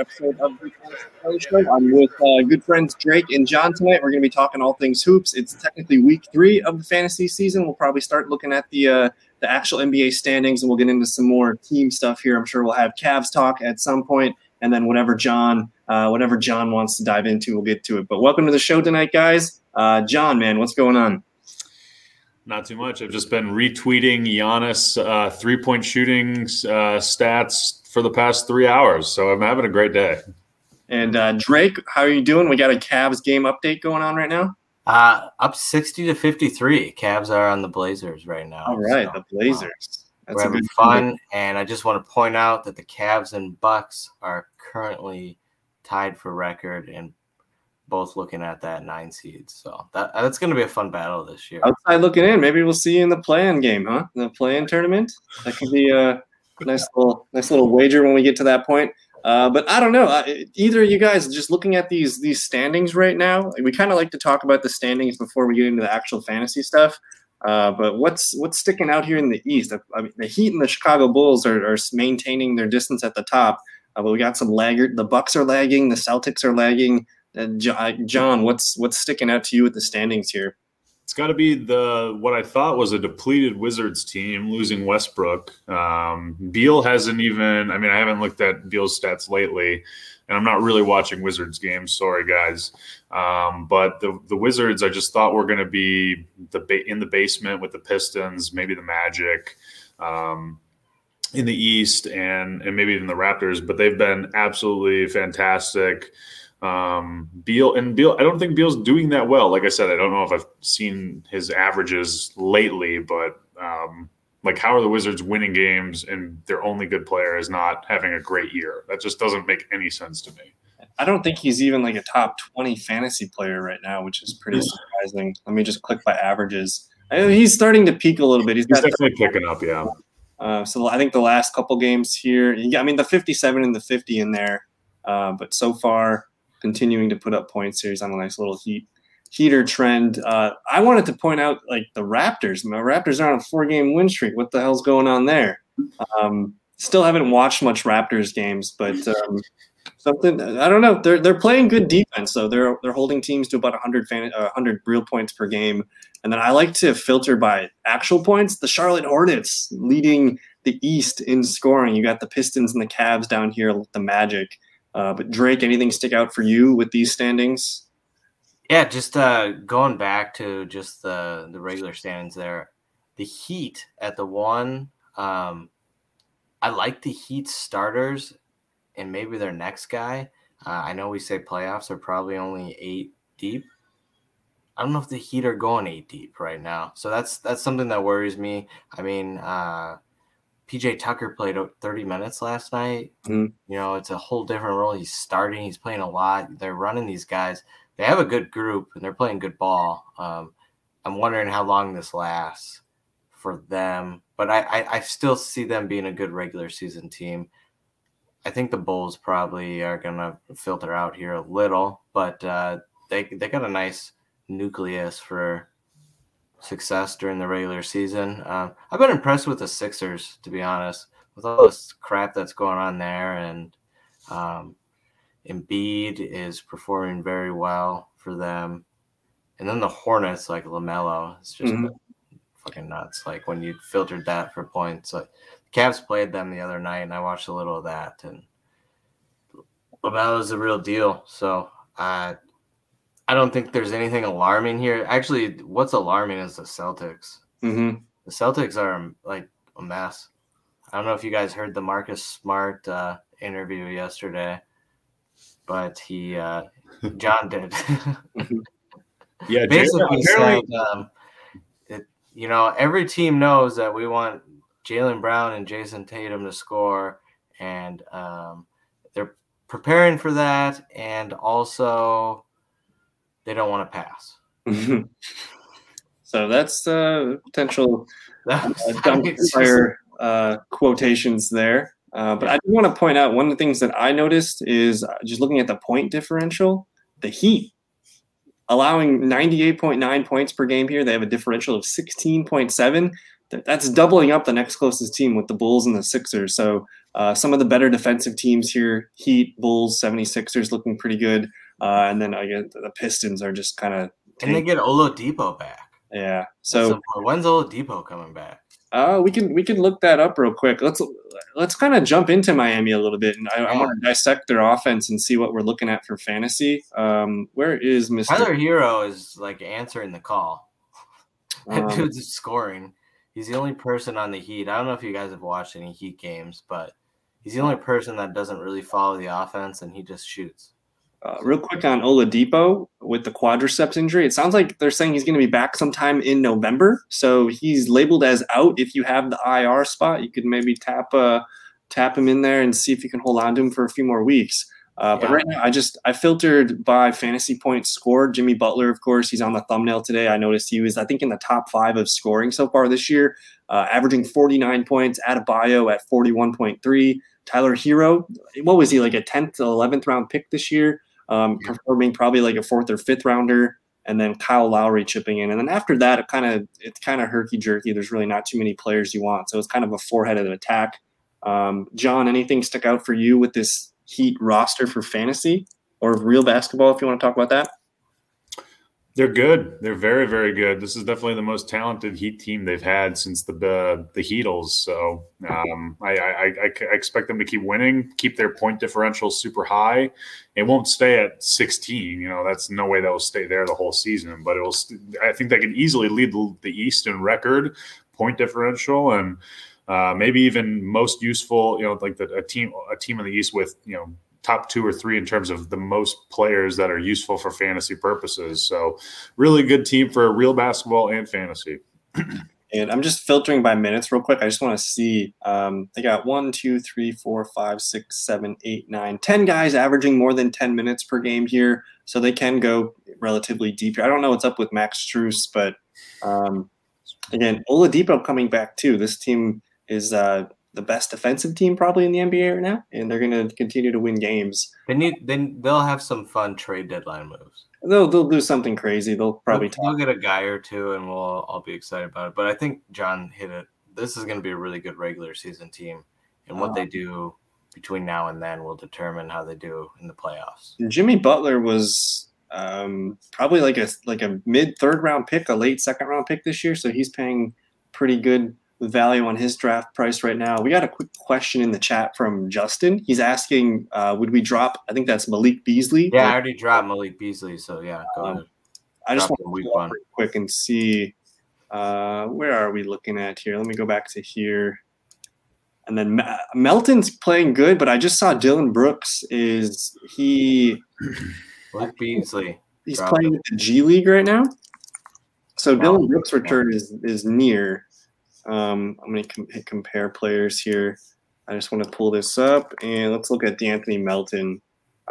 episode of the. I'm with uh, good friends Drake and John tonight. We're going to be talking all things hoops. It's technically week three of the fantasy season. We'll probably start looking at the uh, the actual NBA standings, and we'll get into some more team stuff here. I'm sure we'll have Cavs talk at some point, and then whatever John uh, whatever John wants to dive into, we'll get to it. But welcome to the show tonight, guys. Uh, John, man, what's going on? Not too much. I've just been retweeting Giannis uh, three point shooting uh, stats for the past three hours. So I'm having a great day. And uh, Drake, how are you doing? We got a Cavs game update going on right now. Uh, up 60 to 53. Cavs are on the Blazers right now. All right, so, the Blazers. That's we're having fun. And I just want to point out that the Cavs and Bucks are currently tied for record and both looking at that nine seeds. So that that's going to be a fun battle this year. Outside looking in, maybe we'll see you in the play-in game, huh? The play-in tournament. That could be a nice little nice little wager when we get to that point. Uh, but I don't know. either you guys just looking at these these standings right now. We kind of like to talk about the standings before we get into the actual fantasy stuff. Uh, but what's what's sticking out here in the East? I mean, the Heat and the Chicago Bulls are, are maintaining their distance at the top. Uh, but we got some laggard. The Bucks are lagging. The Celtics are lagging. John, what's what's sticking out to you with the standings here? It's got to be the what I thought was a depleted Wizards team losing Westbrook. Um, Beal hasn't even. I mean, I haven't looked at Beal's stats lately, and I'm not really watching Wizards games. Sorry, guys. Um, but the the Wizards, I just thought were going to be the ba- in the basement with the Pistons, maybe the Magic. Um, in the East and and maybe even the Raptors, but they've been absolutely fantastic. Um, Beal and Beal, I don't think Beal's doing that well. Like I said, I don't know if I've seen his averages lately, but um, like how are the Wizards winning games and their only good player is not having a great year? That just doesn't make any sense to me. I don't think he's even like a top 20 fantasy player right now, which is pretty surprising. Let me just click by averages. I mean, he's starting to peak a little bit. He's, he's definitely picking up, yeah. Uh, so I think the last couple games here, I mean, the 57 and the 50 in there, uh, but so far continuing to put up points here. He's on a nice little heat heater trend. Uh, I wanted to point out like the Raptors. The Raptors are on a four game win streak. What the hell's going on there? Um, still haven't watched much Raptors games, but um, something I don't know. They're they're playing good defense, so they're they're holding teams to about 100 fan, uh, 100 real points per game. And then I like to filter by actual points. The Charlotte Hornets leading the East in scoring. You got the Pistons and the Cavs down here the Magic. Uh, but Drake, anything stick out for you with these standings? Yeah, just uh, going back to just the the regular standings there. The Heat at the one. Um, I like the Heat starters and maybe their next guy. Uh, I know we say playoffs are probably only eight deep. I don't know if the Heat are going eight deep right now, so that's that's something that worries me. I mean, uh, PJ Tucker played 30 minutes last night. Mm-hmm. You know, it's a whole different role. He's starting. He's playing a lot. They're running these guys. They have a good group and they're playing good ball. Um, I'm wondering how long this lasts for them, but I, I, I still see them being a good regular season team. I think the Bulls probably are gonna filter out here a little, but uh, they they got a nice nucleus for success during the regular season. Um, I've been impressed with the Sixers, to be honest, with all this crap that's going on there, and um, Embiid is performing very well for them, and then the Hornets, like LaMelo, it's just mm-hmm. fucking nuts. Like when you filtered that for points, like Cavs played them the other night, and I watched a little of that, and is the real deal. So I, I don't think there's anything alarming here. Actually, what's alarming is the Celtics. Mm-hmm. The Celtics are like a mess. I don't know if you guys heard the Marcus Smart uh, interview yesterday, but he, uh, John did. yeah, basically said, um, it, you know, every team knows that we want Jaylen Brown and Jayson Tatum to score, and um, they're preparing for that, and also they don't want to pass. so that's uh, potential uh, fire uh, quotations there. Uh, but I do want to point out one of the things that I noticed is uh, just looking at the point differential, the Heat allowing 98.9 points per game here. They have a differential of 16.7 that's doubling up the next closest team with the Bulls and the Sixers. So uh, some of the better defensive teams here Heat, Bulls, 76ers looking pretty good. Uh, and then I guess the Pistons are just kind of. And they get Oladipo back. Yeah. So when's Oladipo coming back? Uh, we can we can look that up real quick. Let's let's kind of jump into Miami a little bit, and I, I want to dissect their offense and see what we're looking at for fantasy. Um, where is Mr. Tyler Herro is like answering the call. Um, dude's scoring. He's the only person on the Heat. I don't know if you guys have watched any Heat games, but he's the only person that doesn't really follow the offense, and he just shoots. Uh, real quick on Oladipo with the quadriceps injury, it sounds like they're saying he's going to be back sometime in November. So he's labeled as out. If you have the IR spot, you could maybe tap uh, tap him in there and see if you can hold on to him for a few more weeks. Uh, yeah. But right now, I just I filtered by fantasy points scored. Jimmy Butler, of course, he's on the thumbnail today. I noticed he was I think in the top five of scoring so far this year, uh, averaging 49 points. Adebayo at 41.3. Tyler Herro, what was he like a 10th, 11th round pick this year? Um, performing probably like a fourth or fifth rounder, and then Kyle Lowry chipping in, and then after that, it kind of it's kind of herky jerky. There's really not too many players you want, so it's kind of a four headed attack. Um, John, anything stick out for you with this Heat roster for fantasy or real basketball? If you want to talk about that. They're good. They're very, very good. This is definitely the most talented Heat team they've had since the uh, the Heatles. So um, I, I, I, I, expect them to keep winning, keep their point differential super high. It won't stay at 16. You know, that's no way that will stay there the whole season. But it will. I think they can easily lead the, the East in record point differential and uh, maybe even most useful. You know, like the, a team a team in the East with you know top two or three in terms of the most players that are useful for fantasy purposes. So, really good team for real basketball and fantasy. and I'm just filtering by minutes real quick. I just want to see. Um, they got one, two, three, four, five, six, seven, eight, nine, ten guys averaging more than 10 minutes per game here. So they can go relatively deep. I don't know what's up with Max Strus, but um, again, Oladipo coming back too. This team is uh, the best defensive team probably in the NBA right now, and they're going to continue to win games. They need then they'll have some fun trade deadline moves. They'll they'll do something crazy. They'll probably they'll, they'll get a guy or two, and we'll all be excited about it. But I think John hit it. This is going to be a really good regular season team, and what uh, they do between now and then will determine how they do in the playoffs. Jimmy Butler was um, probably like a like a mid third round pick, a late second round pick this year, so he's paying pretty good value on his draft price right now. We got a quick question in the chat from Justin. He's asking, uh, would we drop? I think that's Malik Beasley. Yeah, I already dropped Malik Beasley. So yeah, go um, ahead. I just want to go quick and see uh, where are we looking at here. Let me go back to here. And then Melton's playing good, but I just saw Dillon Brooks is he Malik Beasley. He's playing with the G League right now. So wow. Dillon Brooks' return is is near. Um, I'm going to com- compare players here. I just want to pull this up and let's look at De'Anthony Melton.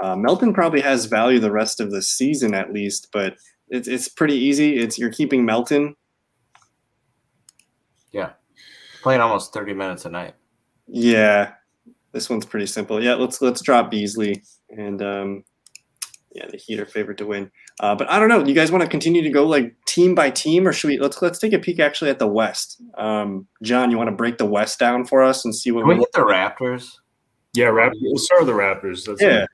Uh, Melton probably has value the rest of the season at least, but it's it's pretty easy. It's you're keeping Melton. Yeah, playing almost 30 minutes a night. Yeah, this one's pretty simple. Yeah, let's let's drop Beasley and um, yeah, the Heat are favored to win. Uh, but I don't know. You guys want to continue to go like team by team, or should we? Let's let's take a peek actually at the West. Um, John, you want to break the West down for us and see what Can we get the Raptors? Yeah, Raptors. We'll start with the Raptors. That's yeah.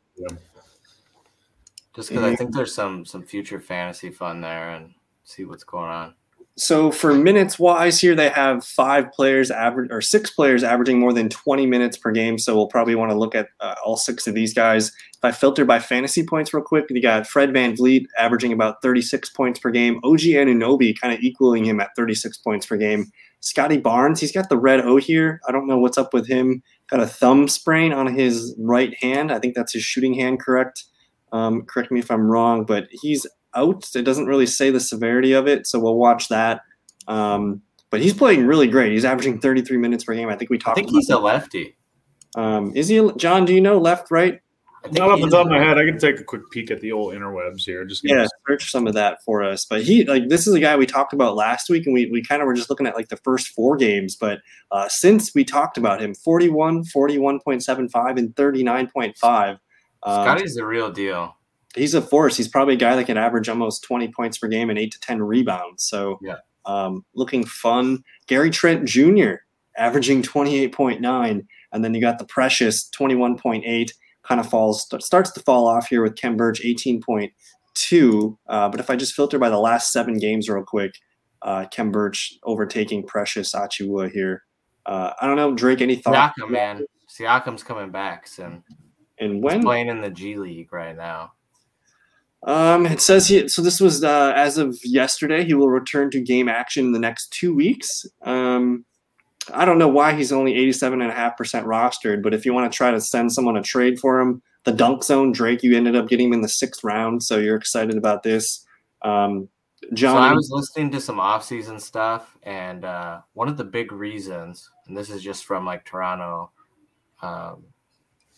Just because I think there's some some future fantasy fun there, and see what's going on so for minutes wise here, they have five players average or six players averaging more than 20 minutes per game. So we'll probably want to look at uh, all six of these guys. If I filter by fantasy points real quick, you got Fred VanVleet averaging about 36 points per game. OG Anunoby kind of equaling him at 36 points per game. scottie Barnes, he's got the red O here. I don't know what's up with him. Got a thumb sprain on his right hand. I think that's his shooting hand, correct? Um, correct me if I'm wrong, but he's out. It doesn't really say the severity of it, so we'll watch that. Um, but he's playing really great. He's averaging 33 minutes per game. I think we talked. I think he's a lefty. Um, is he, John? Do you know left, right? Not off the top of my head. I can take a quick peek at the old interwebs here. Just yeah, search some of that for us. But he like this is a guy we talked about last week, and we, we kind of were just looking at like the first four games. But uh, since we talked about him, 41, 41.75, and 39.5. Um, Scottie's the real deal he's a force. He's probably a guy that can average almost 20 points per game and eight to 10 rebounds. So yeah. um, looking fun. Gary Trent Jr. averaging 28.9, and then you got the Precious 21.8. Kind of falls starts to fall off here with Khem Birch 18.2. Uh, but if I just filter by the last seven games real quick, uh, Khem Birch overtaking Precious Achiuwa here. Uh, I don't know, Drake. Any thoughts? Siakam, man. Siakam's coming back soon. And when He's playing in the G League right now. Um, it says he. So this was uh, as of yesterday. He will return to game action in the next two weeks. Um, I don't know why he's only eighty-seven and a half percent rostered, but if you want to try to send someone a trade for him, the dunk zone, Drake, you ended up getting him in the sixth round, so you're excited about this. Um, John, So I was listening to some off-season stuff, and uh, one of the big reasons, and this is just from like Toronto um,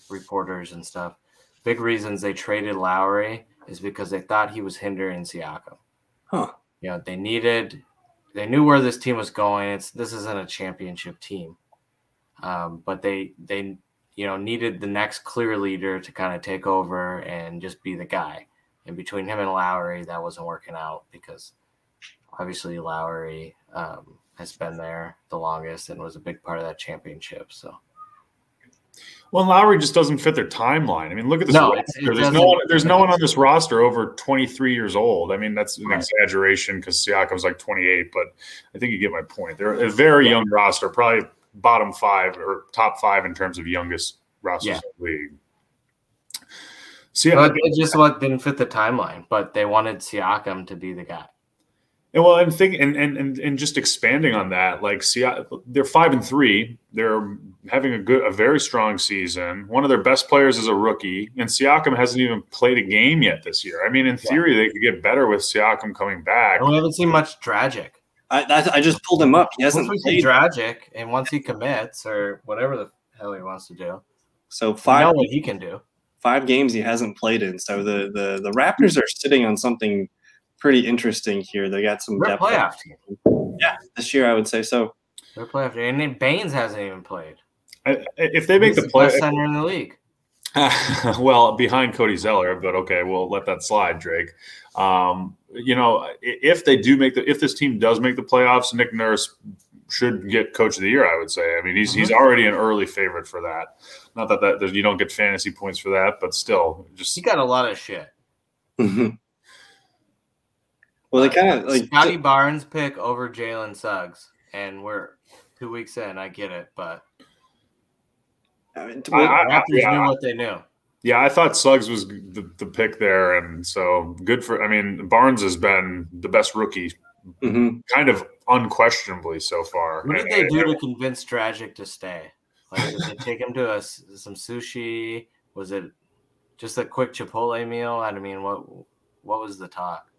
reporters and stuff, big reasons they traded Lowry is because they thought he was hindering Siakam. Huh. You know, they needed, they knew where this team was going. It's this isn't a championship team, um, but they they you know needed the next clear leader to kind of take over and just be the guy. And between him and Lowry, that wasn't working out because obviously Lowry um, has been there the longest and was a big part of that championship. So Well, Lowry just doesn't fit their timeline. I mean, look at this No, roster. there's no one. There's no one on this roster over 23 years old. I mean, that's an Right. exaggeration because Siakam's like 28, but I think you get my point. They're a very young roster, probably bottom five or top five in terms of youngest rosters Yeah. in the league. So yeah, but it just what didn't fit the timeline. But they wanted Siakam to be the guy. And well, and think and and and, and just expanding on that, like see, they're five and three. They're having a good, a very strong season. One of their best players is a rookie, and Siakam hasn't even played a game yet this year. I mean, in theory, they could get better with Siakam coming back. And we haven't seen much Dragic. I, I, I just pulled him up. He hasn't Once we see played. Dragic, and once he commits or whatever the hell he wants to do, So we know five what he can do. five games he hasn't played in. So the the the Raptors are sitting on something pretty interesting here. They got some They're depth playoff team. this year, I would say. So They're a playoff team. And then Baines hasn't even played. I- If they make He's the play, best center in the league. well, behind Cody Zeller, but okay, we'll let that slide, Drake. Um, you know, if they do make the, if this team does make the playoffs, Nick Nurse should get Coach of the Year. I would say. I mean, he's he's already an early favorite for that. Not that that that you don't get fantasy points for that, but still, just He got a lot of shit. Well, they kind of like Scottie Barnes pick over Jalen Suggs, and we're two weeks in. I get it, but I mean, the I- I- Raptors yeah. knew what they knew. yeah. I thought Suggs was the, the pick there, and so good for. I mean, Barnes has been the best rookie, mhm. kind of unquestionably so far. What did they do to convince Dragic to stay? Like, did they take him to a s some sushi? Was it just a quick Chipotle meal? I mean, what what was the talk?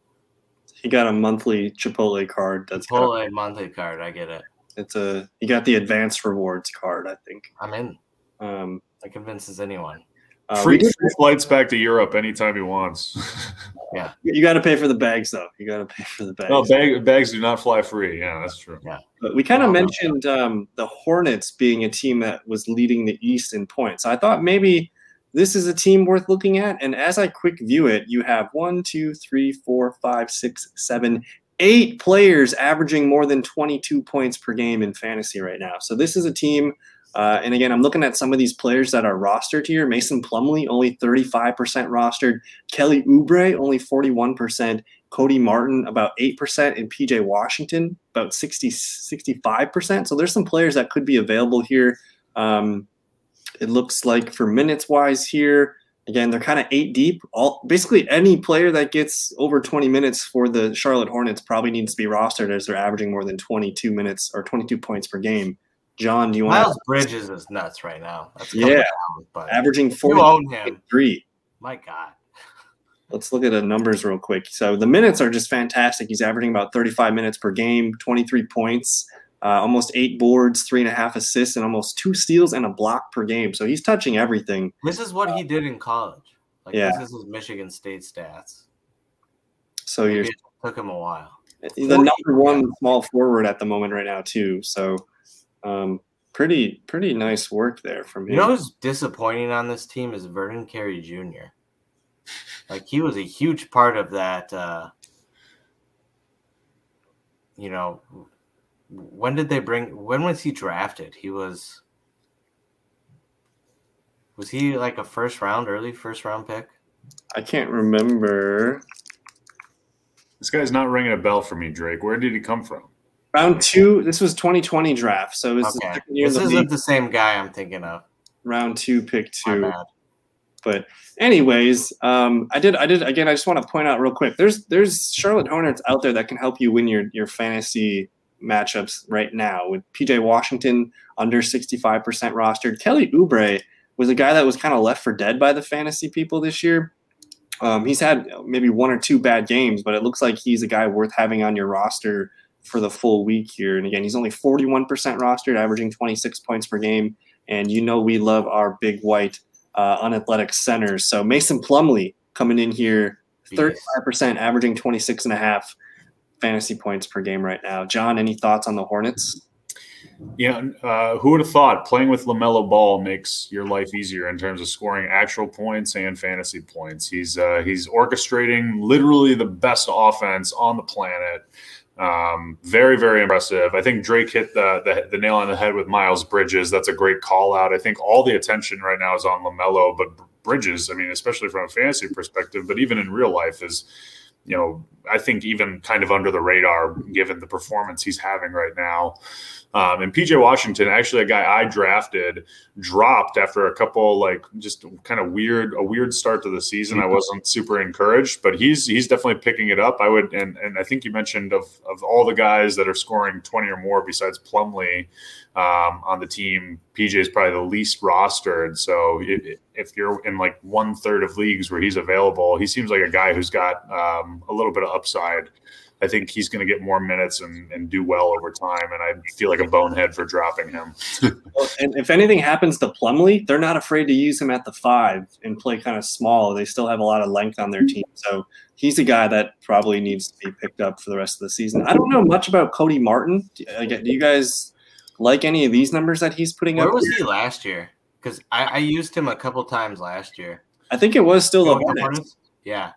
He got a monthly Chipotle card. That's got, Chipotle monthly card. I get it. it's a he got the advanced rewards card. I think. I'm in. Um, That convinces anyone. uh, free, did- flights back to Europe anytime he wants. Yeah, you got to pay for the bags though. You got to pay for the bags. no, bag, bags do not fly free. Yeah, that's true. Yeah, But we kind of mentioned um, the Hornets being a team that was leading the East in points. I thought maybe this is a team worth looking at. And as I quick view it, you have one, two, three, four, five, six, seven, eight players averaging more than 22 points per game in fantasy right now. So this is a team. Uh, and again, I'm looking at some of these players that are rostered here. Mason Plumlee, only 35% rostered. Kelly Oubre, only 41%. Cody Martin, about 8%. And PJ Washington, about 60, 65%. So there's some players that could be available here. Um, it looks like for minutes wise here, again, they're kind of eight deep. All basically any player that gets over 20 minutes for the Charlotte Hornets probably needs to be rostered as they're averaging more than 22 minutes or 22 points per game. John, do you want Miles Bridges is nuts right now. That's Yeah. down, but averaging you own 43? My God. Let's look at the numbers real quick. So the minutes are just fantastic. He's averaging about 35 minutes per game, 23 points, uh, almost eight boards, three and a half assists, and almost two steals and a block per game. So he's touching everything. This is what he did in college. Like Yeah. this is Michigan State stats. So it took him a while. the number one small forward at the moment right now too. So um, pretty pretty nice work there from him. You know who's disappointing on this team is Vernon Carey Jr. Like he was a huge part of that uh you know, when did they bring? When was he drafted? He was. Was he like a first round, early first round pick? I can't remember. This guy's not ringing a bell for me, Drake. Where did he come from? Round two. This was 2020 draft, so it was the second year this of the isn't league. the same guy I'm thinking of. Round two, pick My two. bad. But anyways, um, I did I did again. I just want to point out real quick. There's there's Charlotte Hornets out there that can help you win your your fantasy matchups right now with PJ Washington under 65% rostered. Kelly Oubre was a guy that was kind of left for dead by the fantasy people this year. Um, he's had maybe one or two bad games, but it looks like he's a guy worth having on your roster for the full week here. And again, he's only 41% rostered, averaging 26 points per game. And you know we love our big white uh, unathletic centers. So Mason Plumlee coming in here, 35%, averaging 26 and a half fantasy points per game right now. John, any thoughts on the Hornets? Yeah, uh, who would have thought playing with LaMelo Ball makes your life easier in terms of scoring actual points and fantasy points? He's uh, he's orchestrating literally the best offense on the planet. Um, very very impressive. I think Drake hit the, the the nail on the head with Miles Bridges. That's a great call out. I think all the attention right now is on LaMelo, but Bridges, I mean, especially from a fantasy perspective, but even in real life, is you know, I think even kind of under the radar given the performance he's having right now. Um, and PJ Washington, actually, a guy I drafted, dropped after a couple like just kind of weird a weird start to the season. I wasn't super encouraged, but he's he's definitely picking it up. I would and and I think you mentioned of of all the guys that are scoring twenty or more besides Plumlee um, on the team, PJ is probably the least rostered. So if, if you're in like one third of leagues where he's available, he seems like a guy who's got um, a little bit of upside. I think he's going to get more minutes and, and do well over time. And I feel like a bonehead for dropping him. Well, and if anything happens to Plumlee, they're not afraid to use him at the five and play kind of small. They still have a lot of length on their team. So he's a guy that probably needs to be picked up for the rest of the season. I don't know much about Cody Martin. Do you guys like any of these numbers that he's putting Where up? was he last year? Because I, I used him a couple times last year. I think it was still the Hornets. Hornets? Yeah,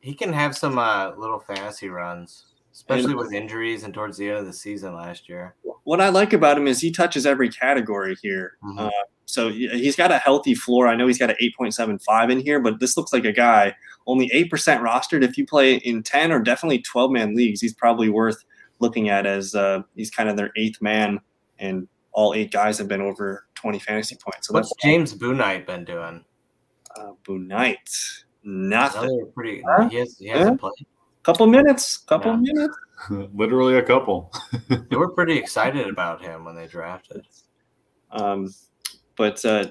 he, can have some uh, little fantasy runs, especially with injuries and towards the end of the season last year. What I like about him is he touches every category here. Mhm. Uh, so he- he's got a healthy floor. I know he's got an 8.75 in here, but this looks like a guy only 8% rostered. If you play in 10 or definitely 12 man leagues, he's probably worth looking at as uh, he's kind of their eighth man, and all eight guys have been over 20 fantasy points. So What's that's James Bouknight been doing? uh, Bouknight. Nothing. Another pretty. Huh? He, has, he hasn't played. Couple minutes. Couple Yeah. minutes. Literally a couple. They were pretty excited about him when they drafted. Um, but uh,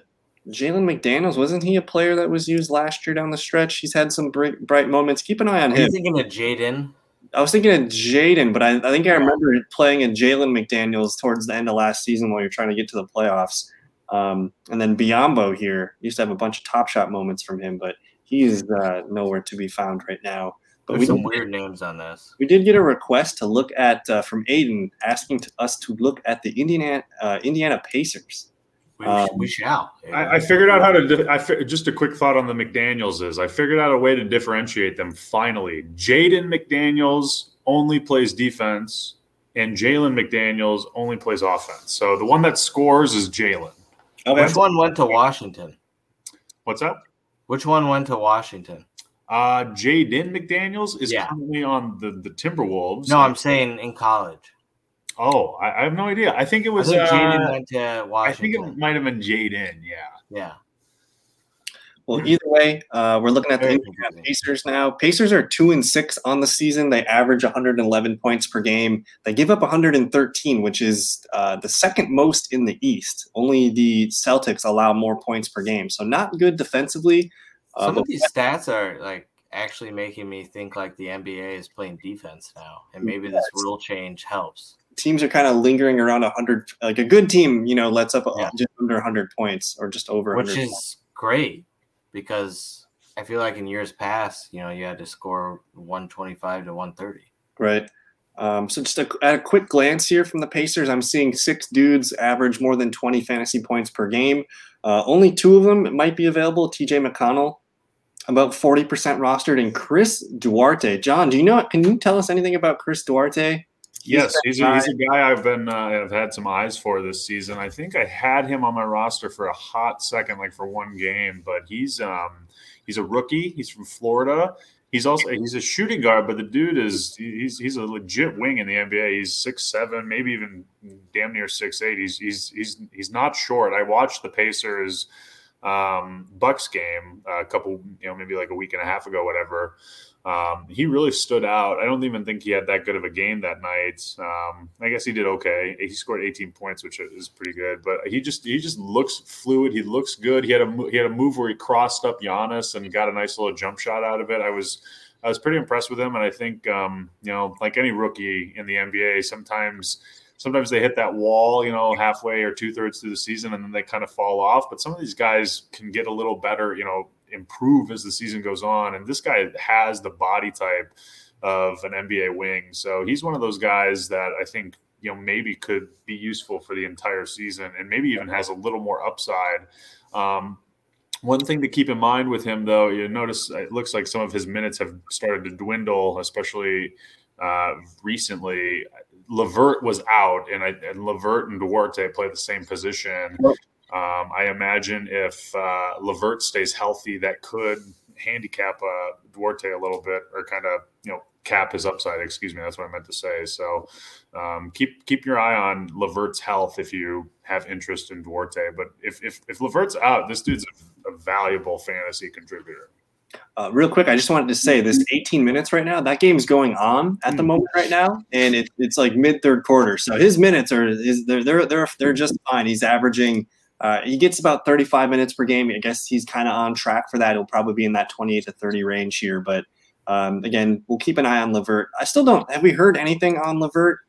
Jalen McDaniels wasn't he a player that was used last year down the stretch? He's had some bright, bright moments. Keep an eye on Are you him. thinking of Jaden? I was thinking of Jaden, but I, I think I remember playing in Jalen McDaniels towards the end of last season while you're trying to get to the playoffs. Um, and then Biyombo here used to have a bunch of top shot moments from him, but he's uh, nowhere to be found right now. But There's we some did, weird names on this. we did get a request to look at uh, from Aiden asking to, us to look at the Indiana uh, Indiana Pacers. We, Um, we shall. I, I figured out how to. Di- I fi- just a quick thought on the McDaniel's is I figured out a way to differentiate them. Finally, Jaden McDaniel's only plays defense, and Jalen McDaniel's only plays offense. So the one that scores is Jalen. Which one went to Washington? What's that? Which one went to Washington? Uh, Jaden McDaniel's is Yeah. currently on the the Timberwolves. No, I'm saying in college. Oh, I, I have no idea. I think it I was. think uh, Jaden went to I think it might have been Jaden. Yeah. yeah. Well, either way, uh, we're looking at the Very Indiana confusing. Pacers now. Pacers are two and six on the season. They average 111 points per game. They give up 113, which is uh, the second most in the East. Only the Celtics allow more points per game, so not good defensively. Uh, Some but of these stats are like actually making me think like the NBA is playing defense now, and maybe this rule change helps. Teams are kind of lingering around 100. Like a good team, you know, lets up Yeah. just under 100 points or just over which 100. is great because I feel like in years past, you know, you had to score 125 to 130. Right. Um, so just a, at a quick glance here from the Pacers, I'm seeing six dudes average more than 20 fantasy points per game. Uh, only two of them might be available. TJ McConnell, about 40% rostered, and Chris Duarte. John, do you know? Can you tell us anything about Chris Duarte? Yes, he's a, he's a guy I've been uh, I've had some eyes for this season. I think I had him on my roster for a hot second, like for one game, but he's um he's a rookie. He's from Florida. He's also he's a shooting guard, but the dude is he's he's a legit wing in the NBA. He's six seven, maybe even damn near six eight. He's he's he's he's not short. I watched the Pacers um, Bucks game a couple, you know, maybe like a week and a half ago, whatever. Um, he really stood out. I don't even think he had that good of a game that night. Um, I guess he did okay. He scored 18 points, which is pretty good. But he just he just looks fluid. He looks good. He had a he had a move where he crossed up Giannis and got a nice little jump shot out of it. I was I was pretty impressed with him, and I think um, you know, like any rookie in the NBA, sometimes sometimes they hit that wall, you know, halfway or two thirds through the season, and then they kind of fall off. But some of these guys can get a little better, you know, improve as the season goes on. And this guy has the body type of an NBA wing, so he's one of those guys that I think you know maybe could be useful for the entire season, and maybe even has a little more upside. Um, one thing to keep in mind with him, though, you notice it looks like some of his minutes have started to dwindle, especially uh, recently. LeVert was out, and, I, and LeVert and Duarte play the same position. Um, I imagine if uh, LeVert stays healthy, that could handicap uh, Duarte a little bit, or kind of you know cap his upside. Excuse me, that's what I meant to say. So um, keep keep your eye on LeVert's health if you have interest in Duarte. But if if, if LeVert's out, this dude's a, a valuable fantasy contributor. Uh, real quick, I just wanted to say this 18 minutes right now, that game's going on at the hmm. moment right now, and it, it's like mid third quarter. So his minutes are is they're they're they're they're just fine. He's averaging uh, he gets about 35 minutes per game. I guess he's kind of on track for that. He'll probably be in that 28 to 30 range here. But um, again, we'll keep an eye on LeVert. I still don't. Have we heard anything on LeVert?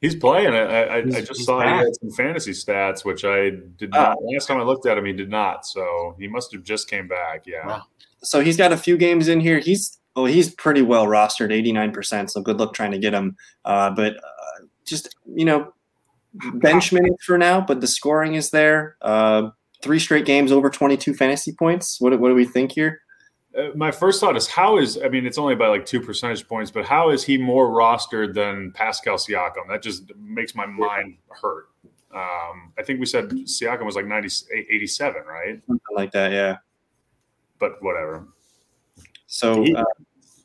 He's playing. I, I, I just saw back. he had some fantasy stats, which I did not. Uh, last time I looked at him, he did not. So he must have just came back. Yeah. Wow. So he's got a few games in here. He's well, he's pretty well rostered, 89%. So good luck trying to get him. Uh, but uh, just, you know, bench minutes for now, but the scoring is there. Uh, three straight games over 22 fantasy points. What, what do we think here? Uh, my first thought is how is I mean it's only by like two percentage points, but how is he more rostered than Pascal Siakam? That just makes my mind hurt. Um, I think we said Siakam was like 90, 87, right? Something like that, yeah. But whatever. So he, uh,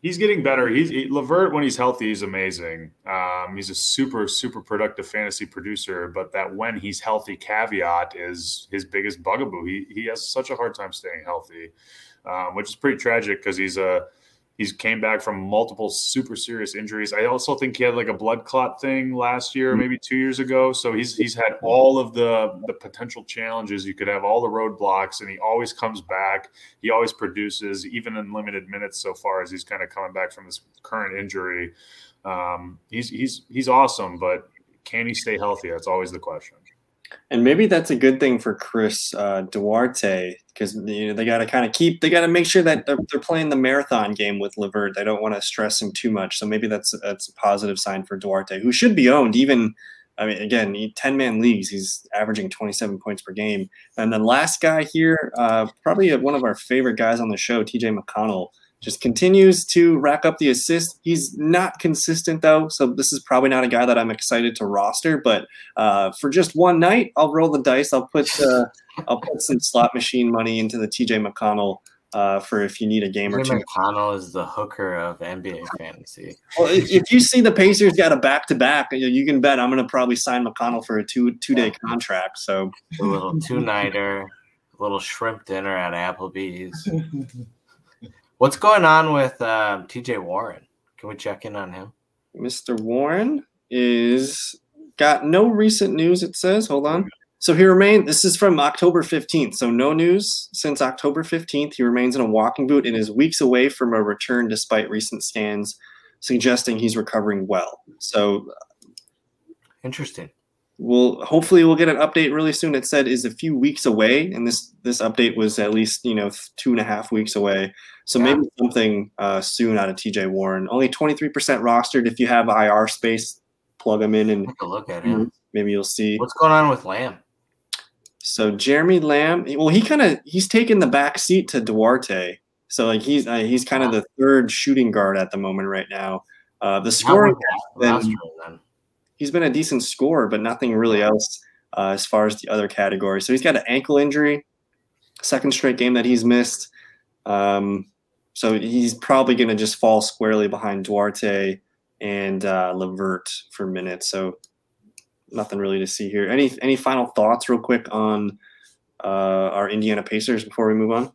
he's getting better. He's he, LeVert when he's healthy, he's amazing. Um, he's a super super productive fantasy producer. But that when he's healthy caveat is his biggest bugaboo. He he has such a hard time staying healthy, um, which is pretty tragic because he's a He's came back from multiple super serious injuries. I also think he had like a blood clot thing last year, maybe two years ago. So he's he's had all of the the potential challenges. You could have all the roadblocks, and he always comes back. He always produces, even in limited minutes so far as he's kind of coming back from this current injury. Um, he's he's he's awesome, but can he stay healthy? That's always the question. And maybe that's a good thing for Chris uh, Duarte because you know they got to kind of keep they got to make sure that they're, they're, playing the marathon game with LeVert. They don't want to stress him too much. So maybe that's that's a positive sign for Duarte, who should be owned. Even I mean, again, ten man leagues, he's averaging twenty seven points per game. And the last guy here, uh, probably one of our favorite guys on the show, T.J. McConnell just continues to rack up the assists. He's not consistent though, so this is probably not a guy that I'm excited to roster. But uh, for just one night, I'll roll the dice. I'll put uh, I'll put some slot machine money into the TJ McConnell uh, for if you need a game or two. McConnell is the hooker of NBA fantasy. Well, if you see the Pacers got a back to back, you can bet I'm going to probably sign McConnell for a two two day contract. So a little two nighter, a little shrimp dinner at Applebee's. What's going on with um, TJ Warren? Can we check in on him? Mr. Warren is got no recent news, it says. Hold on. So he remained, this is from October 15th. So no news since October 15th. He remains in a walking boot and is weeks away from a return despite recent scans suggesting he's recovering well. So interesting we'll hopefully we'll get an update really soon. It said is a few weeks away, and this this update was at least you know two and a half weeks away. So yeah. maybe something uh, soon out of TJ Warren. Only twenty three percent rostered. If you have IR space, plug him in and take a look at him. Maybe you'll see what's going on with Lamb. So Jeremy Lamb, well, he kind of he's taken the back seat to Duarte. So like he's uh, he's kind of the third shooting guard at the moment right now. Uh, the scoring. he's been a decent scorer, but nothing really else uh, as far as the other categories. So he's got an ankle injury, second straight game that he's missed. Um, so he's probably going to just fall squarely behind Duarte and uh, LeVert for minutes. So nothing really to see here. Any any final thoughts, real quick, on uh, our Indiana Pacers before we move on?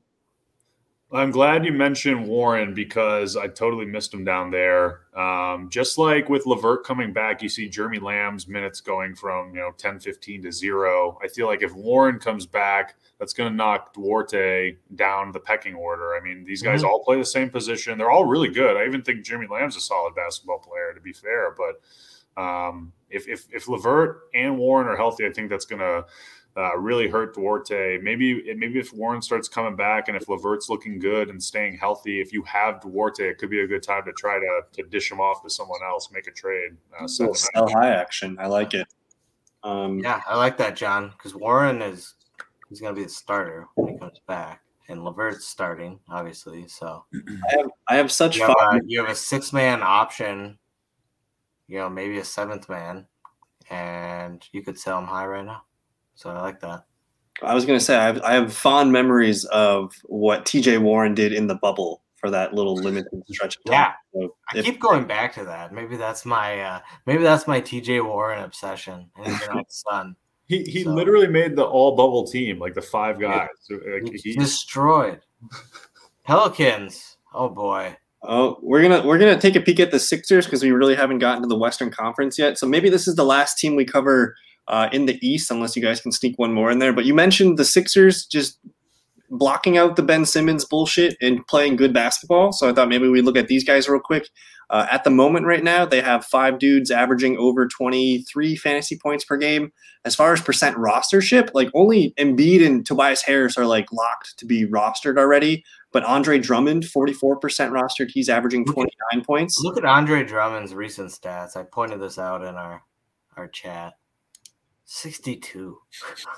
I'm glad you mentioned Warren because I totally missed him down there. Um, just like with LeVert coming back, you see Jeremy Lamb's minutes going from you know 10, 15 to zero. I feel like if Warren comes back, that's going to knock Duarte down the pecking order. I mean, these guys mm-hmm. all play the same position. They're all really good. I even think Jeremy Lamb's a solid basketball player, to be fair. But um, if if if LeVert and Warren are healthy, I think that's going to uh, really hurt Duarte. Maybe maybe if Warren starts coming back and if LeVert's looking good and staying healthy, if you have Duarte, it could be a good time to try to, to dish him off to someone else, make a trade. Uh, sell high action. I like it. Um, yeah, I like that, John, because Warren is he's going to be the starter when he comes back. And LeVert's starting, obviously. So I have, I have such you have, a, you have a six man option, you know, maybe a seventh man, and you could sell him high right now. So I like that. I was going to say I have, I have fond memories of what TJ Warren did in the bubble for that little limited stretch of time. Yeah, so I keep going back to that. Maybe that's my uh, maybe that's my TJ Warren obsession. And son. He he so. literally made the all bubble team, like the five guys. Like, he, destroyed Pelicans. Oh boy. Oh, we're gonna we're gonna take a peek at the Sixers because we really haven't gotten to the Western Conference yet. So maybe this is the last team we cover uh, in the East, unless you guys can sneak one more in there. But you mentioned the Sixers just blocking out the Ben Simmons bullshit and playing good basketball. So I thought maybe we look at these guys real quick. Uh, at the moment, right now, they have five dudes averaging over 23 fantasy points per game. As far as percent rostership, like only Embiid and Tobias Harris are like locked to be rostered already. But Andre Drummond, 44% rostered, he's averaging 29 look, points. Look at Andre Drummond's recent stats. I pointed this out in our our chat. 62.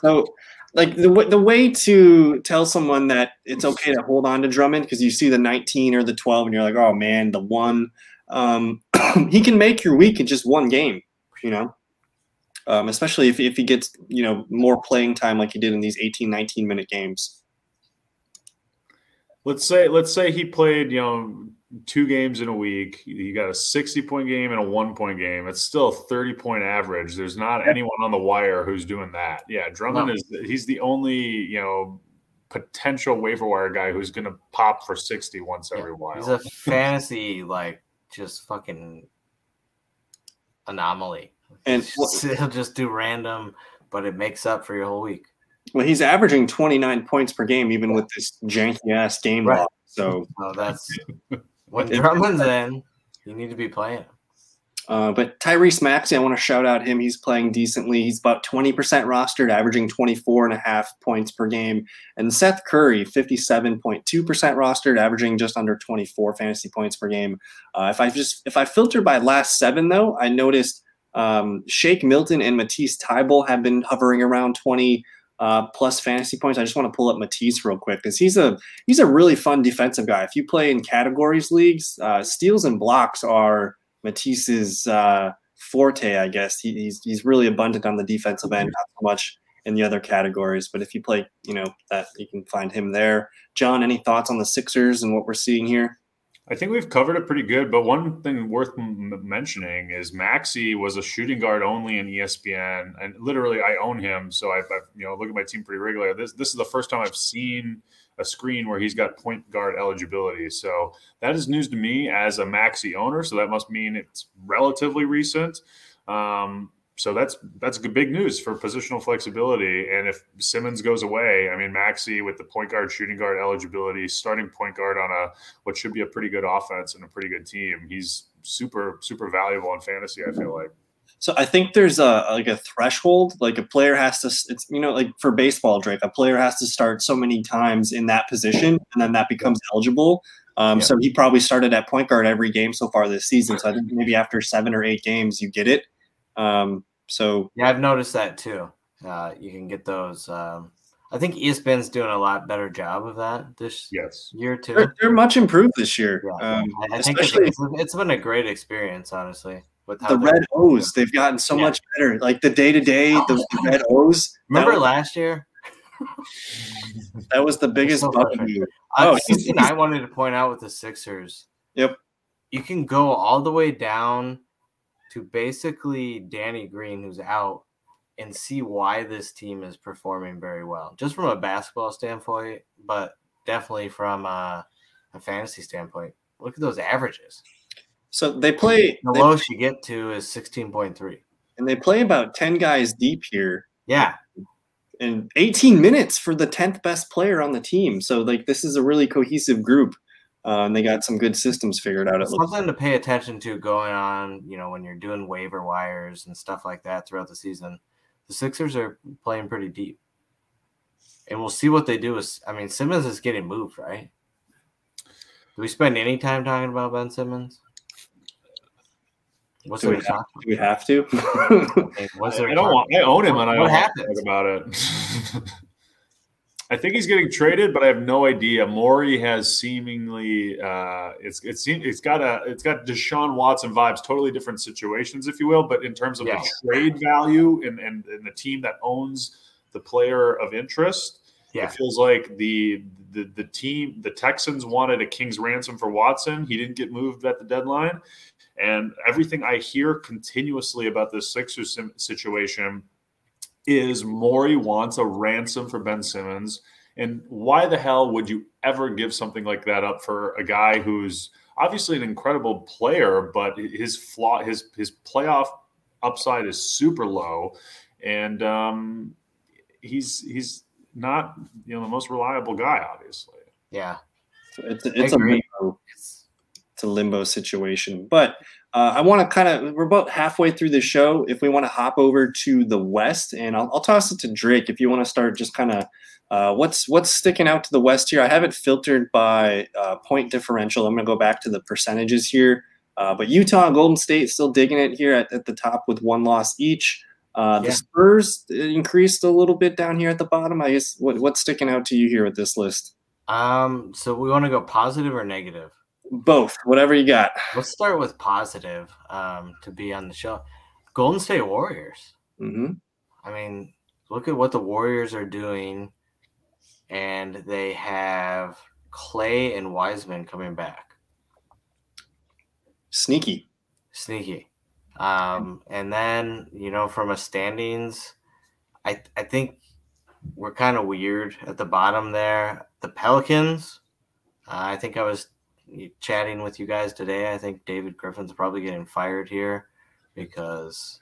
So, like the the way to tell someone that it's okay to hold on to Drummond because you see the 19 or the 12 and you're like, oh man, the one. Um, he can make your week in just one game, you know. Um, especially if, if he gets you know more playing time like he did in these 18 19 minute games let's say let's say he played you know two games in a week. You got a 60 point game and a one point game. It's still a 30 point average. There's not anyone on the wire who's doing that. Yeah, Drummond no. is he's the only, you know, potential waiver wire guy who's going to pop for 60 once every while. He's a fantasy like just fucking anomaly. And he'll just do random, but it makes up for your whole week. Well, he's averaging 29 points per game, even with this janky ass game right. log. So oh, that's when Drummond's in, you need to be playing. Uh, but Tyrese Maxey, I want to shout out him. He's playing decently. He's about 20% rostered, averaging 24 and a half points per game. And Seth Curry, 57.2% rostered, averaging just under 24 fantasy points per game. Uh, if I just if I filter by last seven though, I noticed um, Shake Milton and Matisse Thybulle have been hovering around 20 uh, plus fantasy points. I just want to pull up Matisse real quick because he's a he's a really fun defensive guy. If you play in categories leagues, uh, steals and blocks are Matisse's uh, forte. I guess he, he's he's really abundant on the defensive end, not so much in the other categories. But if you play, you know that you can find him there. John, any thoughts on the Sixers and what we're seeing here? I think we've covered it pretty good, but one thing worth m- mentioning is Maxey was a shooting guard only in ESPN, and literally I own him, so I've, I've, you know look at my team pretty regularly. This this is the first time I've seen a screen where he's got point guard eligibility, so that is news to me as a Maxey owner. So that must mean it's relatively recent. Um, so that's that's good big news for positional flexibility. And if Simmons goes away, I mean Maxey with the point guard, shooting guard eligibility, starting point guard on a what should be a pretty good offense and a pretty good team, he's super super valuable in fantasy. I feel like. So I think there's a like a threshold. Like a player has to, it's you know like for baseball, Drake, a player has to start so many times in that position, and then that becomes eligible. Um, yeah. So he probably started at point guard every game so far this season. So I think maybe after seven or eight games, you get it. Um, so yeah, I've noticed that too. Uh, you can get those. Um, I think ESPN's doing a lot better job of that this yes. year too. They're, they're much improved this year. Yeah, um, I, I think it's, it's, it's been a great experience, honestly. with how the red O's. They've gotten so Yeah. much better. Like the day to day, the the red O's. Remember was, last year? that was the biggest so bugaboo. Oh, something I wanted to point out with the Sixers. Yep. You can go all the way down to basically Danny Green, who's out, and see why this team is performing very well, just from a basketball standpoint, but definitely from a, a fantasy standpoint. Look at those averages. So they play The they, lowest you get to is 16.3. and they play about ten guys deep here. Yeah. and 18 minutes for the 10th best player on the team. So like this is a really cohesive group. Uh, and they got some good systems figured out. It looks something to pay attention to going on, you know, when you're doing waiver wires and stuff like that throughout the season. The Sixers are playing pretty deep. And we'll see what they do. Is I mean, Simmons is getting moved, right? Do we spend any time talking about Ben Simmons? What's Do we to talk Do we have to? about? I there I to don't want. I own him, and I What don't want happened? to talk about it. I think he's getting traded, but I have no idea. Morey has seemingly uh, it's it's it's got a it's got Deshaun Watson vibes, totally different situations, if you will. But in terms of Yeah. the trade value and, and and the team that owns the player of interest, Yeah. it feels like the the the team the Texans wanted a king's ransom for Watson. He didn't get moved at the deadline, and everything I hear continuously about this Sixers situation is Morey wants a ransom for Ben Simmons. And why the hell would you ever give something like that up for a guy who's obviously an incredible player, but his flaw, his his playoff upside is super low, and um, he's he's not you know the most reliable guy, obviously. Yeah. it's it's a limbo, It's, it's a limbo situation. But uh, I want to kind of we're about halfway through the show. If we want to hop over to the West, and I'll, I'll toss it to Drake if you want to start just kind of. Uh, what's what's sticking out to the West here? I have it filtered by uh, point differential. I'm going to go back to the percentages here. Uh, but Utah, and Golden State still digging it here at, at the top with one loss each. Uh, Yeah. The Spurs increased a little bit down here at the bottom. I guess what, what's sticking out to you here with this list? um, so we want to go positive or negative? Both, whatever you got. Let's start with positive um, to be on the show. Golden State Warriors. hmm I mean, look at what the Warriors are doing, and they have Klay and Wiseman coming back. Sneaky. Sneaky. Um, and then, you know, from a standings, I I think we're kind of weird at the bottom there. The Pelicans, uh, I think I was chatting with you guys today. I think David Griffin's probably getting fired here because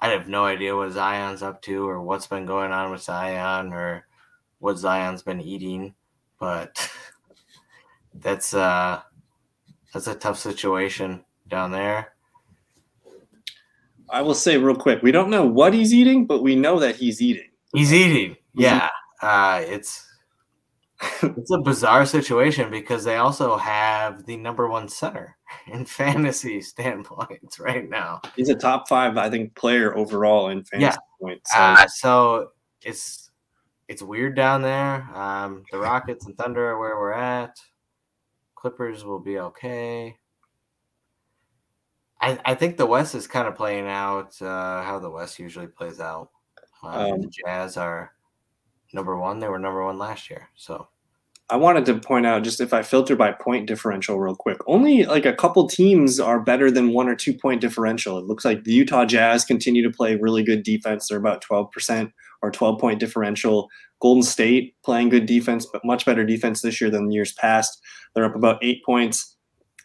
I have no idea what Zion's up to or what's been going on with Zion or what Zion's been eating. But that's uh that's a tough situation down there. I will say real quick, we don't know what he's eating, but we know that he's eating. He's eating. Yeah. Uh, it's it's a bizarre situation because they also have the number one center in fantasy standpoints right now. He's a top five, I think, player overall in fantasy Yeah. points. So, Uh, so it's it's weird down there. Um, the Rockets and Thunder are where we're at. Clippers will be okay. I, I think the West is kind of playing out uh, how the West usually plays out. Um, Um, the Jazz are number one. They were number one last year. So I wanted to point out just if I filter by point differential real quick, only like a couple teams are better than one or two point differential. It looks like the Utah Jazz continue to play really good defense. They're about 12% or 12 point differential. Golden State playing good defense, but much better defense this year than years past. They're up about eight points.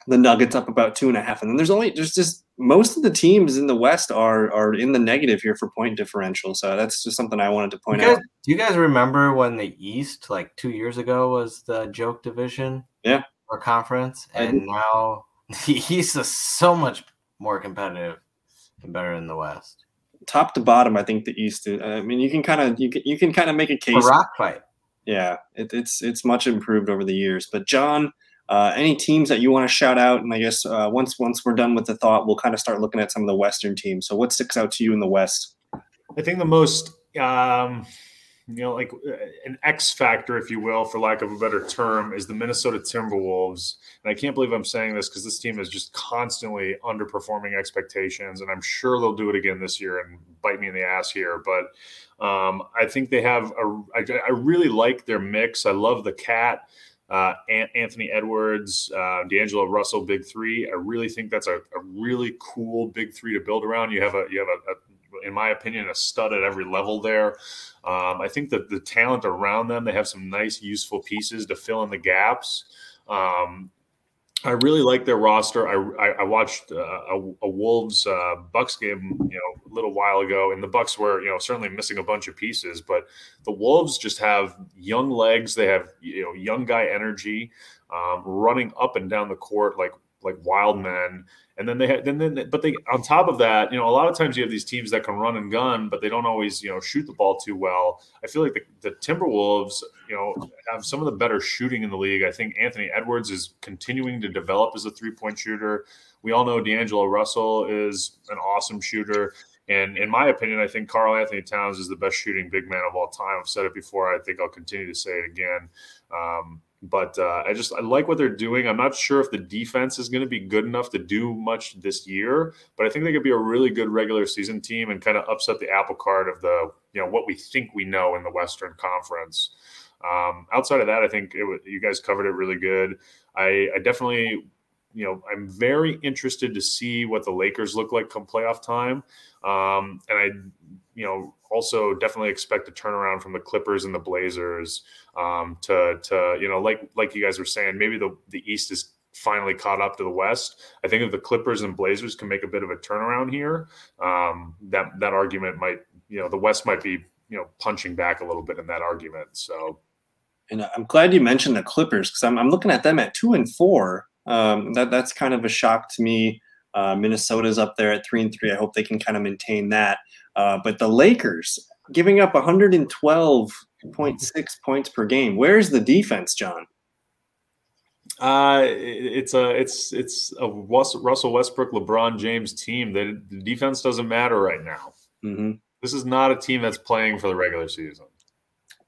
The Nuggets up about two and a half. And then there's only there's just most of the teams in the West are are in the negative here for point differential. So that's just something I wanted to point guys, out. do you guys remember when the East, like two years ago, was the joke division? Yeah. Or conference, and now the East is so much more competitive and better than the West. Top to bottom, I think the East. is- I mean, you can kind of you can, you can kind of make a A case rock fight. yeah, it, it's it's much improved over the years. But John, uh, any teams that you want to shout out? And I guess uh, once once we're done with the thought, we'll kind of start looking at some of the Western teams. So what sticks out to you in the West? I think the most um, you know, like uh, an X factor, if you will, for lack of a better term, is the Minnesota Timberwolves. And I can't believe I'm saying this because this team is just constantly underperforming expectations. And I'm sure they'll do it again this year and bite me in the ass here. But um, I think they have a, I, I really like their mix. I love the KAT. Uh, Anthony Edwards, uh, D'Angelo Russell, big three. I really think that's a, a, really cool big three to build around. You have a you have a, a in my opinion, a stud at every level there. Um, I think that the talent around them, they have some nice, useful pieces to fill in the gaps. Um, I really like their roster. I, I, I watched uh, a, a, Wolves uh, Bucks game, you know, a little while ago, and the Bucks were, you know, certainly missing a bunch of pieces, but the Wolves just have young legs. They have, you know, young guy energy, um, running up and down the court like like wild men. And then they had, then, then, but they, on top of that, you know, a lot of times you have these teams that can run and gun, but they don't always, you know, shoot the ball too well. I feel like the, the Timberwolves, you know, have some of the better shooting in the league. I think Anthony Edwards is continuing to develop as a three point shooter. We all know D'Angelo Russell is an awesome shooter. And in my opinion, I think Karl-Anthony Towns is the best shooting big man of all time. I've said it before. I think I'll continue to say it again. Um, but uh, I just I like what they're doing. I'm not sure if the defense is going to be good enough to do much this year, but I think they could be a really good regular season team and kind of upset the apple cart of the you know what we think we know in the Western Conference. Um, outside of that, I think it, you guys covered it really good. I, I definitely you know I'm very interested to see what the Lakers look like come playoff time, um, and I you know also definitely expect a turnaround from the Clippers and the Blazers um, to to you know like like you guys were saying maybe the the East is finally caught up to the West. I think if the Clippers and Blazers can make a bit of a turnaround here, um, that that argument might you know the West might be you know punching back a little bit in that argument. So. And I'm glad you mentioned the Clippers because I'm, I'm looking at them at two and four. Um, that that's kind of a shock to me. Uh, Minnesota's up there at three and three. I hope they can kind of maintain that. Uh, but the Lakers giving up 112.6 points per game. Where's the defense, John? Uh, it's a it's it's a Russell Westbrook, LeBron James team. The, the defense doesn't matter right now. Mm-hmm. This is not a team that's playing for the regular season.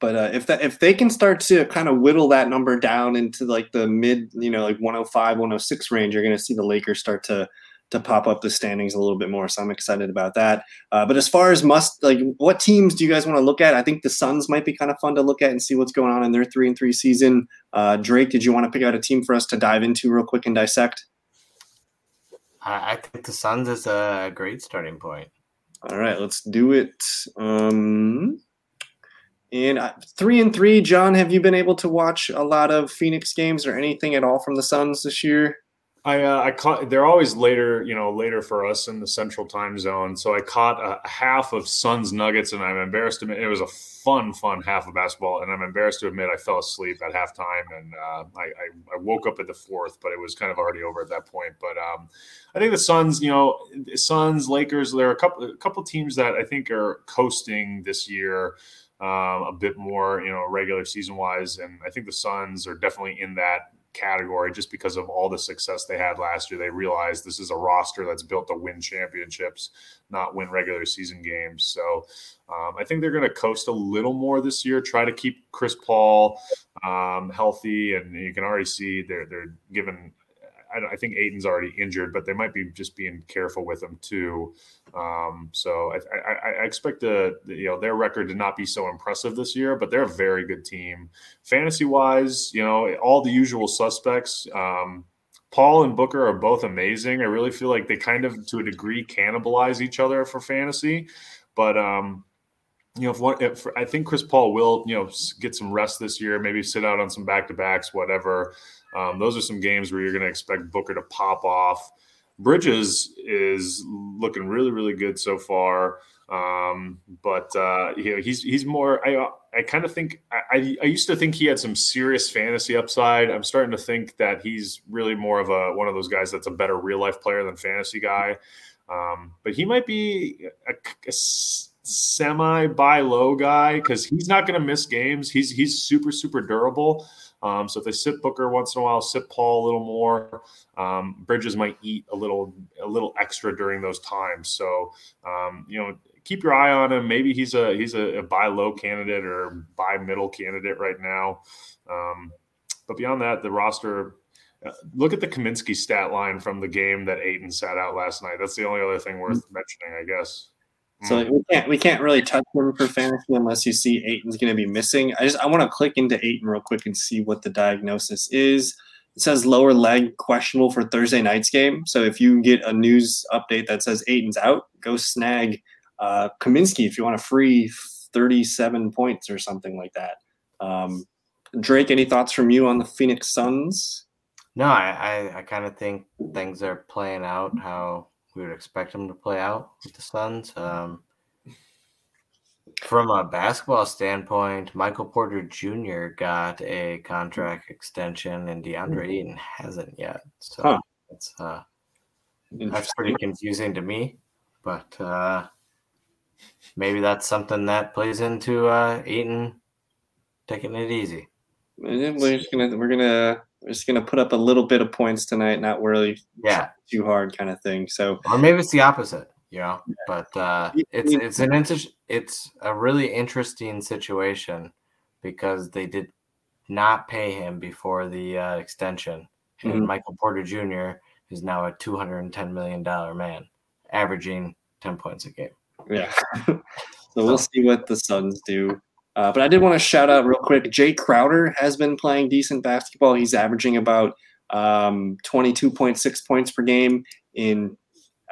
But uh, if that if they can start to kind of whittle that number down into like the mid, you know, like 105, 106 range, you're going to see the Lakers start to to pop up the standings a little bit more. So I'm excited about that. Uh, but as far as must like, what teams do you guys want to look at? I think the Suns might be kind of fun to look at and see what's going on in their three and three season. Uh, Drake, did you want to pick out a team for us to dive into real quick and dissect? I, I think the Suns is a great starting point. All right, let's do it. Um, and uh, three and three, John, have you been able to watch a lot of Phoenix games or anything at all from the Suns this year? I uh, I caught they're always later, you know, later for us in the central time zone. So I caught a half of Suns Nuggets, and I'm embarrassed to admit it was a fun, fun half of basketball. And I'm embarrassed to admit I fell asleep at halftime, and uh, I, I, I woke up at the fourth, but it was kind of already over at that point. But um, I think the Suns, you know, Suns, Lakers, there are a couple a couple teams that I think are coasting this year. Um, a bit more, you know, regular season wise, and I think the Suns are definitely in that category just because of all the success they had last year. They realized this is a roster that's built to win championships, not win regular season games. So um, I think they're going to coast a little more this year. Try to keep Chris Paul um, healthy, and you can already see they're they're given I, I, think Ayton's already injured, but they might be just being careful with him too. Um, so I, I, I expect the, the, you know their record to not be so impressive this year, but they're a very good team. Fantasy wise, you know all the usual suspects. Um, Paul and Booker are both amazing. I really feel like they kind of, to a degree, cannibalize each other for fantasy. But um, you know, if one, if I think Chris Paul will, you know, get some rest this year, maybe sit out on some back to backs, whatever. Um, those are some games where you're going to expect Booker to pop off. Bridges is looking really, really good so far. Um, but uh, you know, he's he's more. I I kind of think I, I used to think he had some serious fantasy upside. I'm starting to think that he's really more of a one of those guys that's a better real life player than fantasy guy. Um, but he might be a, a semi buy low guy because he's not going to miss games. He's he's super super durable. Um, so if they sit Booker once in a while, sit Paul a little more, um, Bridges might eat a little a little extra during those times. So um, you know, keep your eye on him. Maybe he's a he's a, a buy low candidate or buy middle candidate right now. Um, but beyond that, the roster. Uh, look at the Kaminsky stat line from the game that Ayton sat out last night. That's the only other thing worth mm-hmm. mentioning, I guess. So mm. we can't we can't really touch him for fantasy unless you see Ayton's going to be missing. I just I want to click into Ayton real quick and see what the diagnosis is. It says lower leg questionable for Thursday night's game. So if you get a news update that says Ayton's out, go snag uh, Kaminsky if you want a free 37 points or something like that. Um, Drake, any thoughts from you on the Phoenix Suns? No, I, I, I kind of think things are playing out how we would expect him to play out with the Suns. Um, from a basketball standpoint, Michael Porter Jr. got a contract extension, and DeAndre hmm. Ayton hasn't yet. So huh. it's uh, that's pretty confusing to me. But uh, maybe that's something that plays into uh, Ayton taking it easy. We're just gonna we're gonna we're just gonna put up a little bit of points tonight, not really yeah too hard kind of thing. So or maybe it's the opposite you know. But uh, it's it's an inter- it's a really interesting situation because they did not pay him before the uh, extension, and mm-hmm. Michael Porter Jr. is now a two hundred and ten million dollar man, averaging ten points a game. Yeah. so we'll see what the Suns do. Uh, but I did want to shout out real quick. Jae Crowder has been playing decent basketball. He's averaging about um, 22.6 points per game in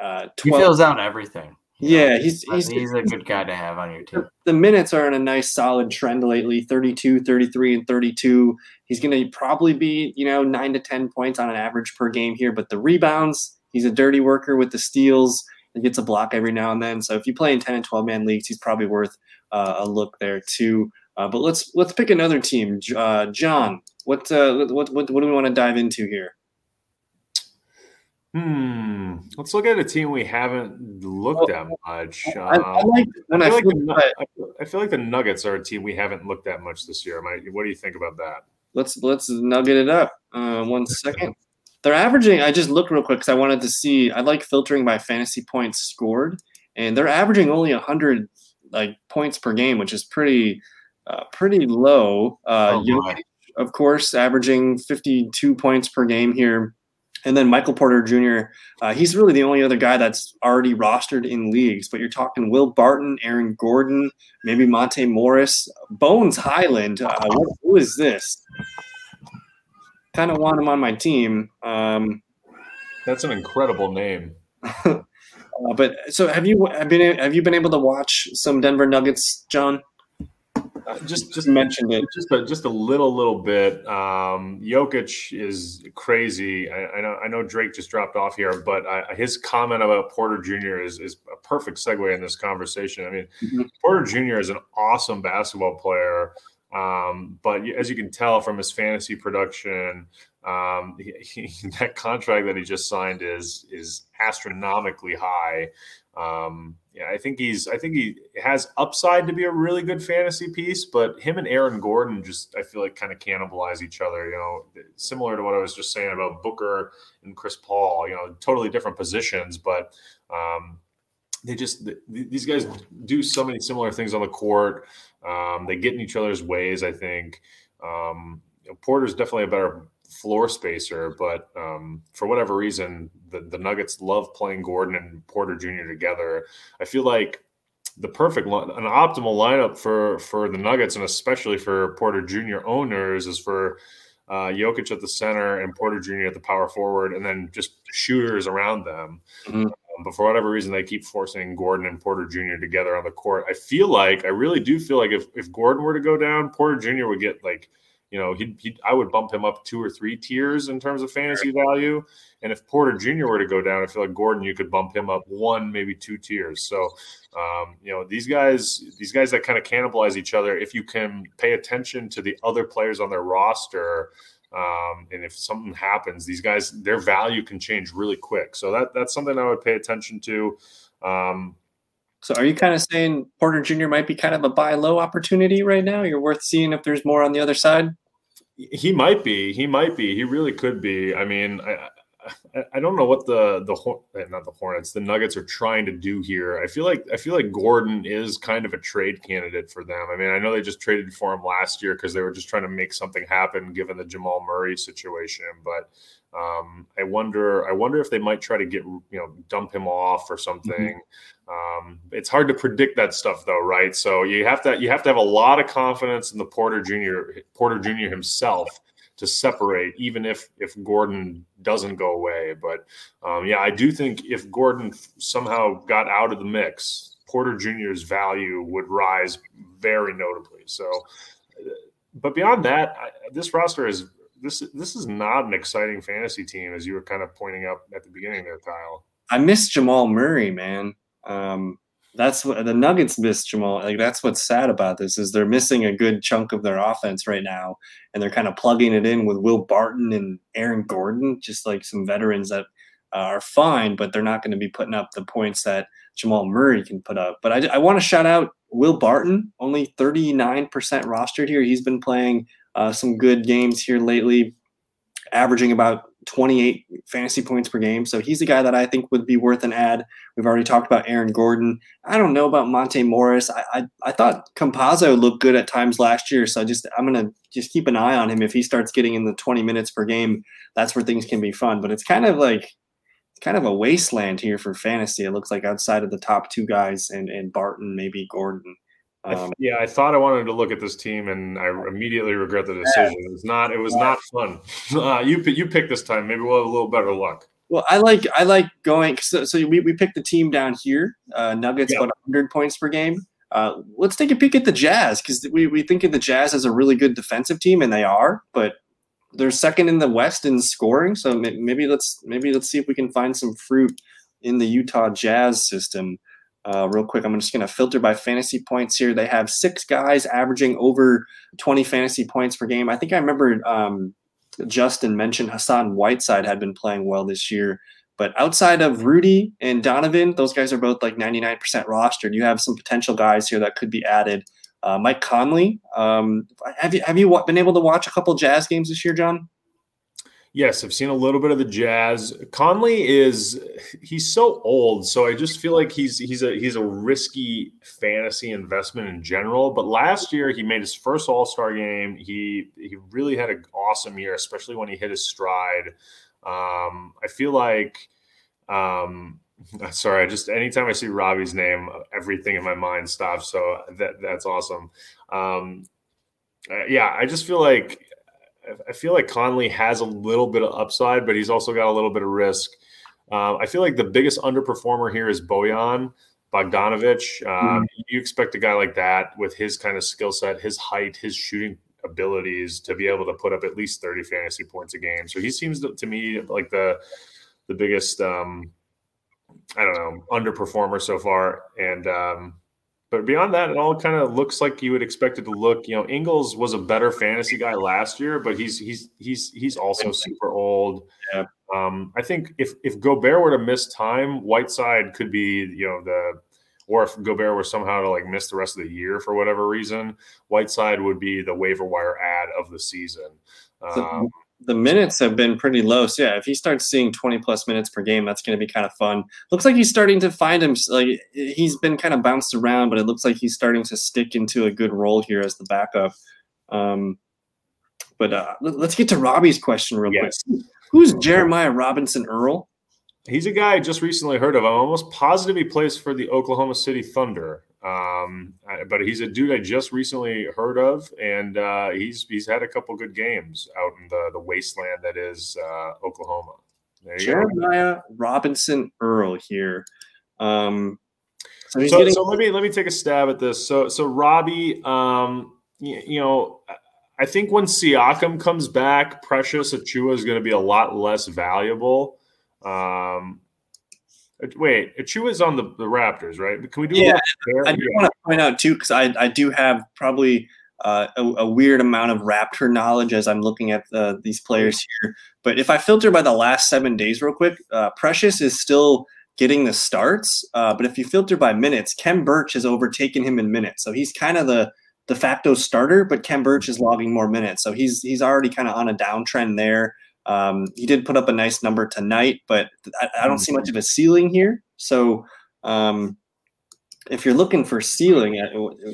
uh, 12. He fills out everything. Yeah, he's he's he's a good guy to have on your team. The minutes are in a nice solid trend lately 32, 33 and 32. He's going to probably be, you know, 9 to 10 points on an average per game here, but the rebounds, he's a dirty worker with the steals. He gets a block every now and then. So if you play in 10 and 12 man leagues, he's probably worth uh, a look there too. Uh, but let's let's pick another team. Uh, John, what, uh, what what what do we want to dive into here? Hmm. Let's look at a team we haven't looked at much. Um, I, I, like when I, feel I, like the, I, feel like the Nuggets are a team we haven't looked at much this year. What do you think about that? Let's let's nugget it up. Uh, one second. They're averaging. I just looked real quick because I wanted to see. I like filtering by fantasy points scored, and they're averaging only hundred like points per game, which is pretty uh, pretty low. Uh, oh, of course, averaging fifty two points per game here and then Michael Porter Jr., uh, he's really the only other guy that's already rostered in leagues. But you're talking Will Barton, Aaron Gordon, maybe Monte Morris, Bones Hyland. Uh, what, who is this? Kind of want him on my team. Um, that's an incredible name. uh, but so have you have been have you been able to watch some Denver Nuggets, John? Uh, just just mentioned it just a, just a little little bit. Um, Jokic is crazy. I, I, know I know Drake just dropped off here, but I, his comment about Porter Jr. is is a perfect segue in this conversation. I mean, mm-hmm. Porter Jr. is an awesome basketball player, um, but as you can tell from his fantasy production, um, he, he, that contract that he just signed is is astronomically high. Um, yeah, I think he's I think he has upside to be a really good fantasy piece, but him and Aaron Gordon just I feel like kind of cannibalize each other, you know, similar to what I was just saying about Booker and Chris Paul, you know, totally different positions, but um, they just these guys do so many similar things on the court. Um, they get in each other's ways, I think. Um, you know, Porter's definitely a better floor spacer, but um, for whatever reason, the, the Nuggets love playing Gordon and Porter Jr. together. I feel like the perfect, an optimal lineup for for the Nuggets and especially for Porter Jr. owners is for uh, Jokic at the center and Porter Jr. at the power forward, and then just shooters around them. Mm-hmm. Um, but for whatever reason, they keep forcing Gordon and Porter Jr. together on the court. I feel like I really do feel like if if Gordon were to go down, Porter Jr. would get like you know, he, he I would bump him up two or three tiers in terms of fantasy value. And if Porter Jr. were to go down, I feel like Gordon, you could bump him up one, maybe two tiers. So, um, you know, these guys, these guys that kind of cannibalize each other, if you can pay attention to the other players on their roster, um, and if something happens, these guys, their value can change really quick. So that that's something I would pay attention to. Um, so are you kind of saying Porter Jr. might be kind of a buy low opportunity right now? You're worth seeing if there's more on the other side? He might be. He might be. He really could be. I mean, I, I don't know what the the eh, not the Hornets, the Nuggets are trying to do here. I feel like I feel like Gordon is kind of a trade candidate for them. I mean, I know they just traded for him last year because they were just trying to make something happen given the Jamal Murray situation. But um, I wonder, I wonder if they might try to get you know dump him off or something. Mm-hmm. Um, it's hard to predict that stuff though, right? So you have to you have to have a lot of confidence in the Porter Jr. Porter Jr. himself to separate, even if if Gordon doesn't go away. But um, yeah, I do think if Gordon somehow got out of the mix, Porter Jr.'s value would rise very notably. So, but beyond that, I, this roster is this this is not an exciting fantasy team, as you were kind of pointing out at the beginning there, Kyle. I miss Jamal Murray, man. Um, that's what the Nuggets miss Jamal. Like that's what's sad about this is they're missing a good chunk of their offense right now, and they're kind of plugging it in with Will Barton and Aaron Gordon, just like some veterans that uh, are fine, but they're not going to be putting up the points that Jamal Murray can put up. But I, I want to shout out Will Barton, only 39% rostered here. He's been playing uh, some good games here lately, averaging about 28 fantasy points per game. So he's a guy that I think would be worth an add. We've already talked about Aaron Gordon. I don't know about Monte Morris. I I, I thought Campazzo looked good at times last year. So I just I'm gonna just keep an eye on him. If he starts getting in the 20 minutes per game, that's where things can be fun. But it's kind of like it's kind of a wasteland here for fantasy. It looks like outside of the top two guys and and Barton, maybe Gordon. Um, yeah, I thought I wanted to look at this team, and I immediately regret the decision. It was not. It was not fun. Uh, you you pick this time. Maybe we'll have a little better luck. Well, I like I like going. So, so we, we picked the team down here. Uh, Nuggets about 100 points per game. Uh, let's take a peek at the Jazz because we, we think of the Jazz as a really good defensive team, and they are. But they're second in the West in scoring. So maybe let's maybe let's see if we can find some fruit in the Utah Jazz system. Uh, real quick, I'm just going to filter by fantasy points here. They have six guys averaging over 20 fantasy points per game. I think I remember um, Justin mentioned Hassan Whiteside had been playing well this year. But outside of Rudy and Donovan, those guys are both like 99% rostered. You have some potential guys here that could be added. Uh, Mike Conley, um, have you have you been able to watch a couple Jazz games this year, John? Yes, I've seen a little bit of the Jazz. Conley is he's so old, so I just feel like he's he's a he's a risky fantasy investment in general. But last year he made his first All Star game. He he really had an awesome year, especially when he hit his stride. Um, I feel like, um, sorry, I just anytime I see Robbie's name, everything in my mind stops. So that that's awesome. Um, uh, yeah, I just feel like I feel like Conley has a little bit of upside, but he's also got a little bit of risk. Uh, I feel like the biggest underperformer here is Bojan Bogdanovic. Um, mm You expect a guy like that with his kind of skill set, his height, his shooting abilities to be able to put up at least 30 fantasy points a game. So he seems to, to me like the the biggest um, I don't know underperformer so far. And um, but beyond that, it all kind of looks like you would expect it to look. You know, Ingles was a better fantasy guy last year, but he's he's he's he's also super old. Yeah. Um, I think if if Gobert were to miss time, Whiteside could be you know the or if Gobert were somehow to like miss the rest of the year for whatever reason, Whiteside would be the waiver wire add of the season. Um, the minutes have been pretty low. So yeah, if he starts seeing 20 plus minutes per game, that's going to be kind of fun. Looks like he's starting to find him. Like he's been kind of bounced around, but it looks like he's starting to stick into a good role here as the backup. Um, but uh, let's get to Robbie's question real yes. quick. Who's Jeremiah Robinson Earl? He's a guy I just recently heard of. I'm almost positive he plays for the Oklahoma City Thunder. Um, but he's a dude I just recently heard of, and uh, he's he's had a couple good games out in the the wasteland that is uh, Oklahoma. Jeremiah go. Robinson Earl here. Um, so, so, getting- so, let me let me take a stab at this. So so Robbie, um, you, you know. I think when Siakam comes back, Precious Achiuwa is going to be a lot less valuable. Um, Wait, is on the, the Raptors, right? Can we do? Yeah, I do want to point out too because I I do have probably uh, a, a, weird amount of Raptor knowledge as I'm looking at uh, these players here. But if I filter by the last seven days, real quick, uh, Precious is still getting the starts. Uh, but if you filter by minutes, Khem Birch has overtaken him in minutes, so he's kind of the de facto starter. But Khem Birch is logging more minutes, so he's he's already kind of on a downtrend there. Um, he did put up a nice number tonight, but I, I don't see much of a ceiling here. So um, if you're looking for ceiling,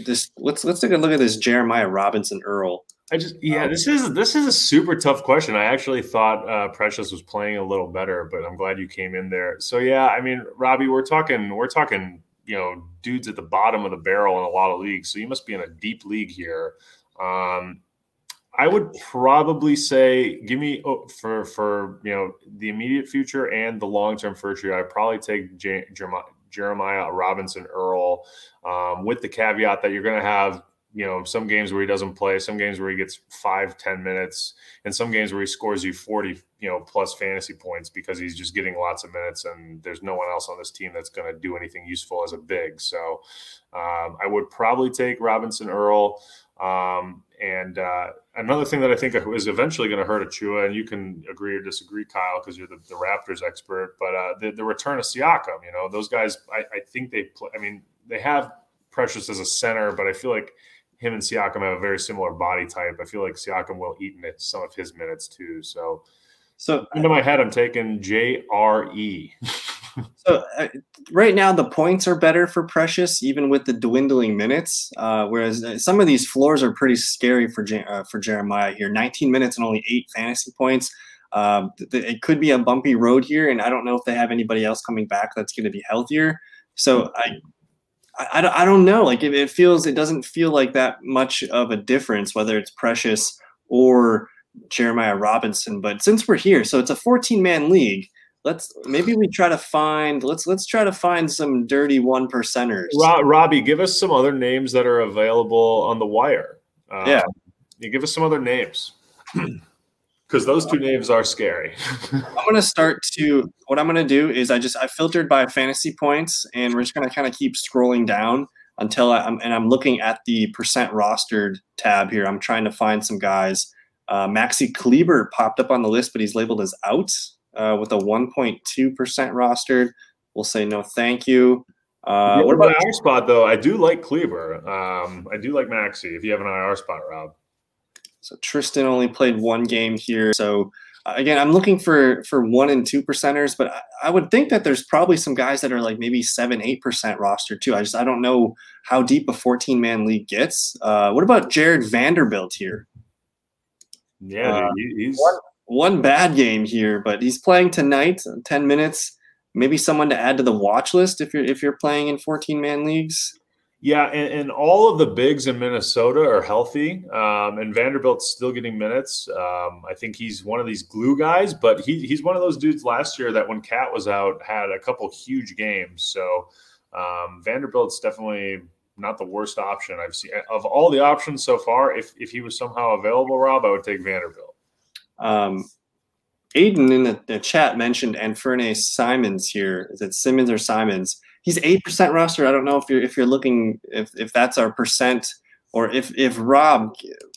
this let's let's take a look at this Jeremiah Robinson Earl. I just yeah, um, this is this is a super tough question. I actually thought uh, Precious was playing a little better, but I'm glad you came in there. So yeah, I mean, Robbie, we're talking we're talking you know dudes at the bottom of the barrel in a lot of leagues. So you must be in a deep league here. Um, I would probably say give me oh, for for you know the immediate future and the long term future. I'd probably take J- Jeremiah, Jeremiah Robinson Earl um, with the caveat that you're going to have you know some games where he doesn't play, some games where he gets five ten minutes, and some games where he scores you forty you know plus fantasy points because he's just getting lots of minutes and there's no one else on this team that's going to do anything useful as a big. So um, I would probably take Robinson Earl. Um, and uh, another thing that I think is eventually going to hurt Achiuwa, and you can agree or disagree, Kyle, because you're the, the, Raptors expert, but uh, the, the, return of Siakam, you know, those guys, I, I think they play, I mean, they have Precious as a center, but I feel like him and Siakam have a very similar body type. I feel like Siakam will eat into some of his minutes too. So, so into my head, I'm taking JRE. so uh, right now the points are better for Precious, even with the dwindling minutes. Uh, whereas uh, some of these floors are pretty scary for uh, for Jeremiah here. 19 minutes and only eight fantasy points. Um, th- th- it could be a bumpy road here, and I don't know if they have anybody else coming back that's going to be healthier. So I, I, I don't know. Like it, it feels, it doesn't feel like that much of a difference whether it's Precious or Jeremiah Robinson. But since we're here, so it's a 14 man league let's maybe we try to find let's let's try to find some dirty one percenters. Robbie, give us some other names that are available on the wire. Um, yeah, you give us some other names because those two names are scary. I'm gonna start to what I'm gonna do is I just I filtered by fantasy points and we're just gonna kind of keep scrolling down until I, am and I'm looking at the percent rostered tab here. I'm trying to find some guys. Uh, Maxi Kleber popped up on the list, but he's labeled as out uh, with a 1.2% rostered. We'll say no, thank you. Uh, what about IR spot though? I do like Kleber. Um, I do like Maxi. If you have an IR spot, Rob. So Tristan only played one game here. So uh, again, I'm looking for for one and two percenters, but I, I, would think that there's probably some guys that are like maybe seven, eight percent roster too. I just I don't know how deep a 14 man league gets. Uh, what about Jarred Vanderbilt here? Yeah, uh, he's one, one bad game here, but he's playing tonight, 10 minutes. Maybe someone to add to the watch list if you're if you're playing in 14 man leagues. Yeah, and, and, all of the bigs in Minnesota are healthy, um, and Vanderbilt's still getting minutes. Um, I think he's one of these glue guys, but he, he's one of those dudes last year that when KAT was out had a couple huge games. So um, Vanderbilt's definitely not the worst option I've seen of all the options so far. If if he was somehow available, Rob, I would take Vanderbilt. Um, Aiden in the, the, chat mentioned Anfernee Simons here. Is it Simmons or Simons? He's eight percent roster. I don't know if you're if you're looking if if that's our percent or if if Rob,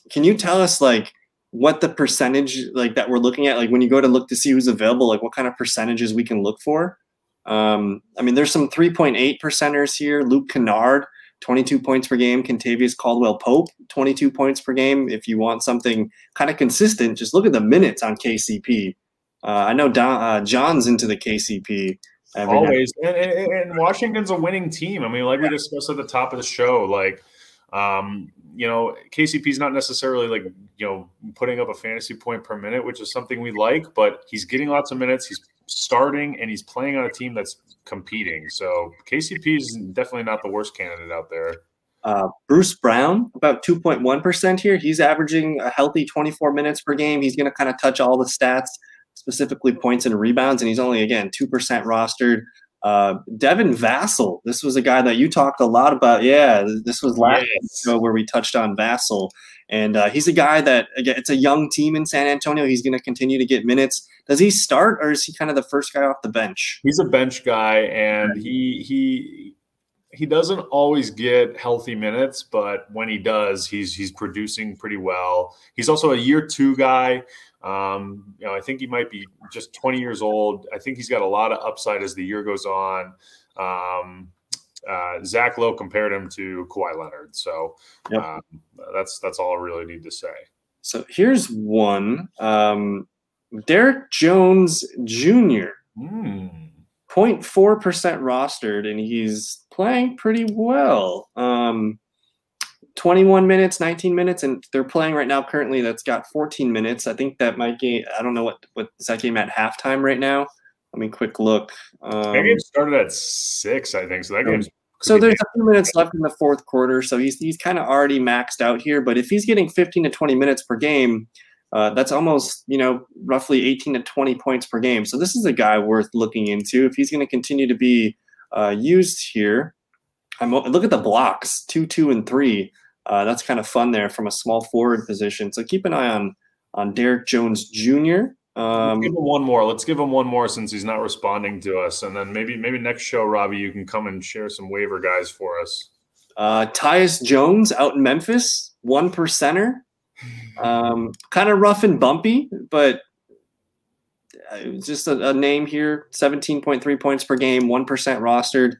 can you tell us like what the percentage like that we're looking at? Like when you go to look to see who's available, like what kind of percentages we can look for? Um, I mean, there's some 3.8 percenters here. Luke Kennard 22 points per game. Kentavious Caldwell Pope, 22 points per game. If you want something kind of consistent, just look at the minutes on KCP. Uh, I know Don, uh, John's into the KCP. Always. And, and, and, Washington's a winning team. I mean, like we discussed at the top of the show, like, um, you know, KCP's not necessarily like, you know, putting up a fantasy point per minute, which is something we like, but he's getting lots of minutes. He's starting and he's playing on a team that's competing. So KCP is definitely not the worst candidate out there. Uh, Bruce Brown, about 2.1% here. He's averaging a healthy 24 minutes per game. He's going to kind of touch all the stats, specifically points and rebounds, and he's only, again, 2% rostered. Uh, Devin Vassell, this was a guy that you talked a lot about. Yeah, this was last yes. show where we touched on Vassell. And uh, he's a guy that, again, it's a young team in San Antonio. He's going to continue to get minutes does he start or is he kind of the first guy off the bench? He's a bench guy, and he he he doesn't always get healthy minutes, but when he does, he's he's producing pretty well. He's also a year two guy. Um, you know, I think he might be just 20 years old. I think he's got a lot of upside as the year goes on. Um, uh, Zach Lowe compared him to Kawhi Leonard, so yep. um, that's that's all I really need to say. So here's one. Um, Derrick Jones Jr. Mm. 0.4% rostered, and he's playing pretty well. Um, 21 minutes, 19 minutes, and they're playing right now currently that's got 14 minutes. I think that might game, I don't know what, what is that game at halftime right now? Let me quick look. Um, that game started at six, I think. So that game's so there's a few minutes left in the fourth quarter, so he's he's kind of already maxed out here. But if he's getting 15 to 20 minutes per game, uh, that's almost you know roughly 18 to 20 points per game. So this is a guy worth looking into if he's going to continue to be uh, used here. I'm, look at the blocks, two, two, and three. Uh, that's kind of fun there from a small forward position. So keep an eye on on Derrick Jones Jr. Um, give him one more. Let's give him one more since he's not responding to us, and then maybe maybe next show, Robbie, you can come and share some waiver guys for us. Uh, Tyus Jones out in Memphis, one percenter. Um, kind of rough and bumpy, but uh, just a, a name here. Seventeen point three points per game, one percent rostered.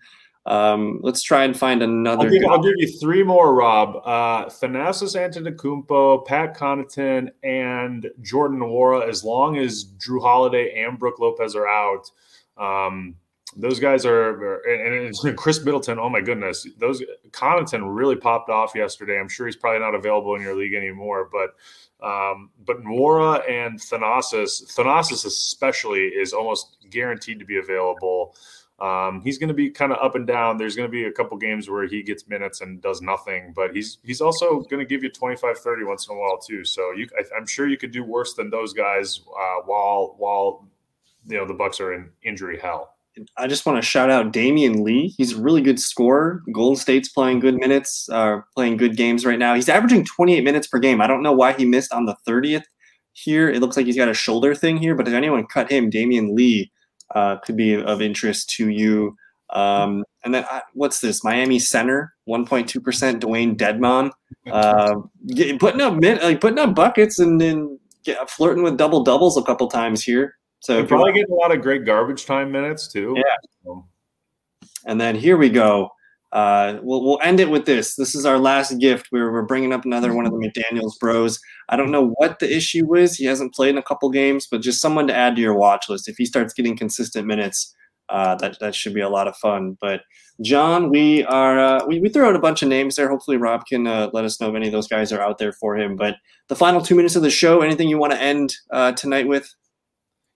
Um, let's try and find another. I'll give, I'll give, you three more, Rob. Uh, Thanasis Antetokounmpo, Pat Connaughton, and Jordan Nwora. As long as Jrue Holiday and Brook Lopez are out, um, those guys are. And, and Khris Middleton. Oh my goodness, those Connaughton really popped off yesterday. I'm sure he's probably not available in your league anymore, but. Um, but Nwora and Thanasis, Thanasis especially, is almost guaranteed to be available. Um, he's going to be kind of up and down. There's going to be a couple games where he gets minutes and does nothing, but he's he's also going to give you 25, 30 once in a while too. So you, I, am sure you could do worse than those guys uh, while while you know the Bucks are in injury hell. I just want to shout out Damion Lee. He's a really good scorer. Golden State's playing good minutes, uh, playing good games right now. He's averaging 28 minutes per game. I don't know why he missed on the 30th here. It looks like he's got a shoulder thing here, but if anyone cut him, Damion Lee uh, could be of interest to you. Um, and then uh, what's this? Miami center, 1.2 percent. Dewayne Dedmon, uh, putting up like putting up buckets and then flirting with double doubles a couple times here. So probably getting a lot of great garbage time minutes too. Yeah. And then here we go uh, we'll, we'll end it with this. This is our last gift. We're, we're bringing up another one of the McDaniels bros. I don't know what the issue is. He hasn't played in a couple games, but just someone to add to your watch list. If he starts getting consistent minutes, uh, that, that should be a lot of fun. But John, we are uh, we, we threw out a bunch of names there. Hopefully, Rob can uh, let us know if any of those guys are out there for him. But the final two minutes of the show, anything you want to end uh, tonight with?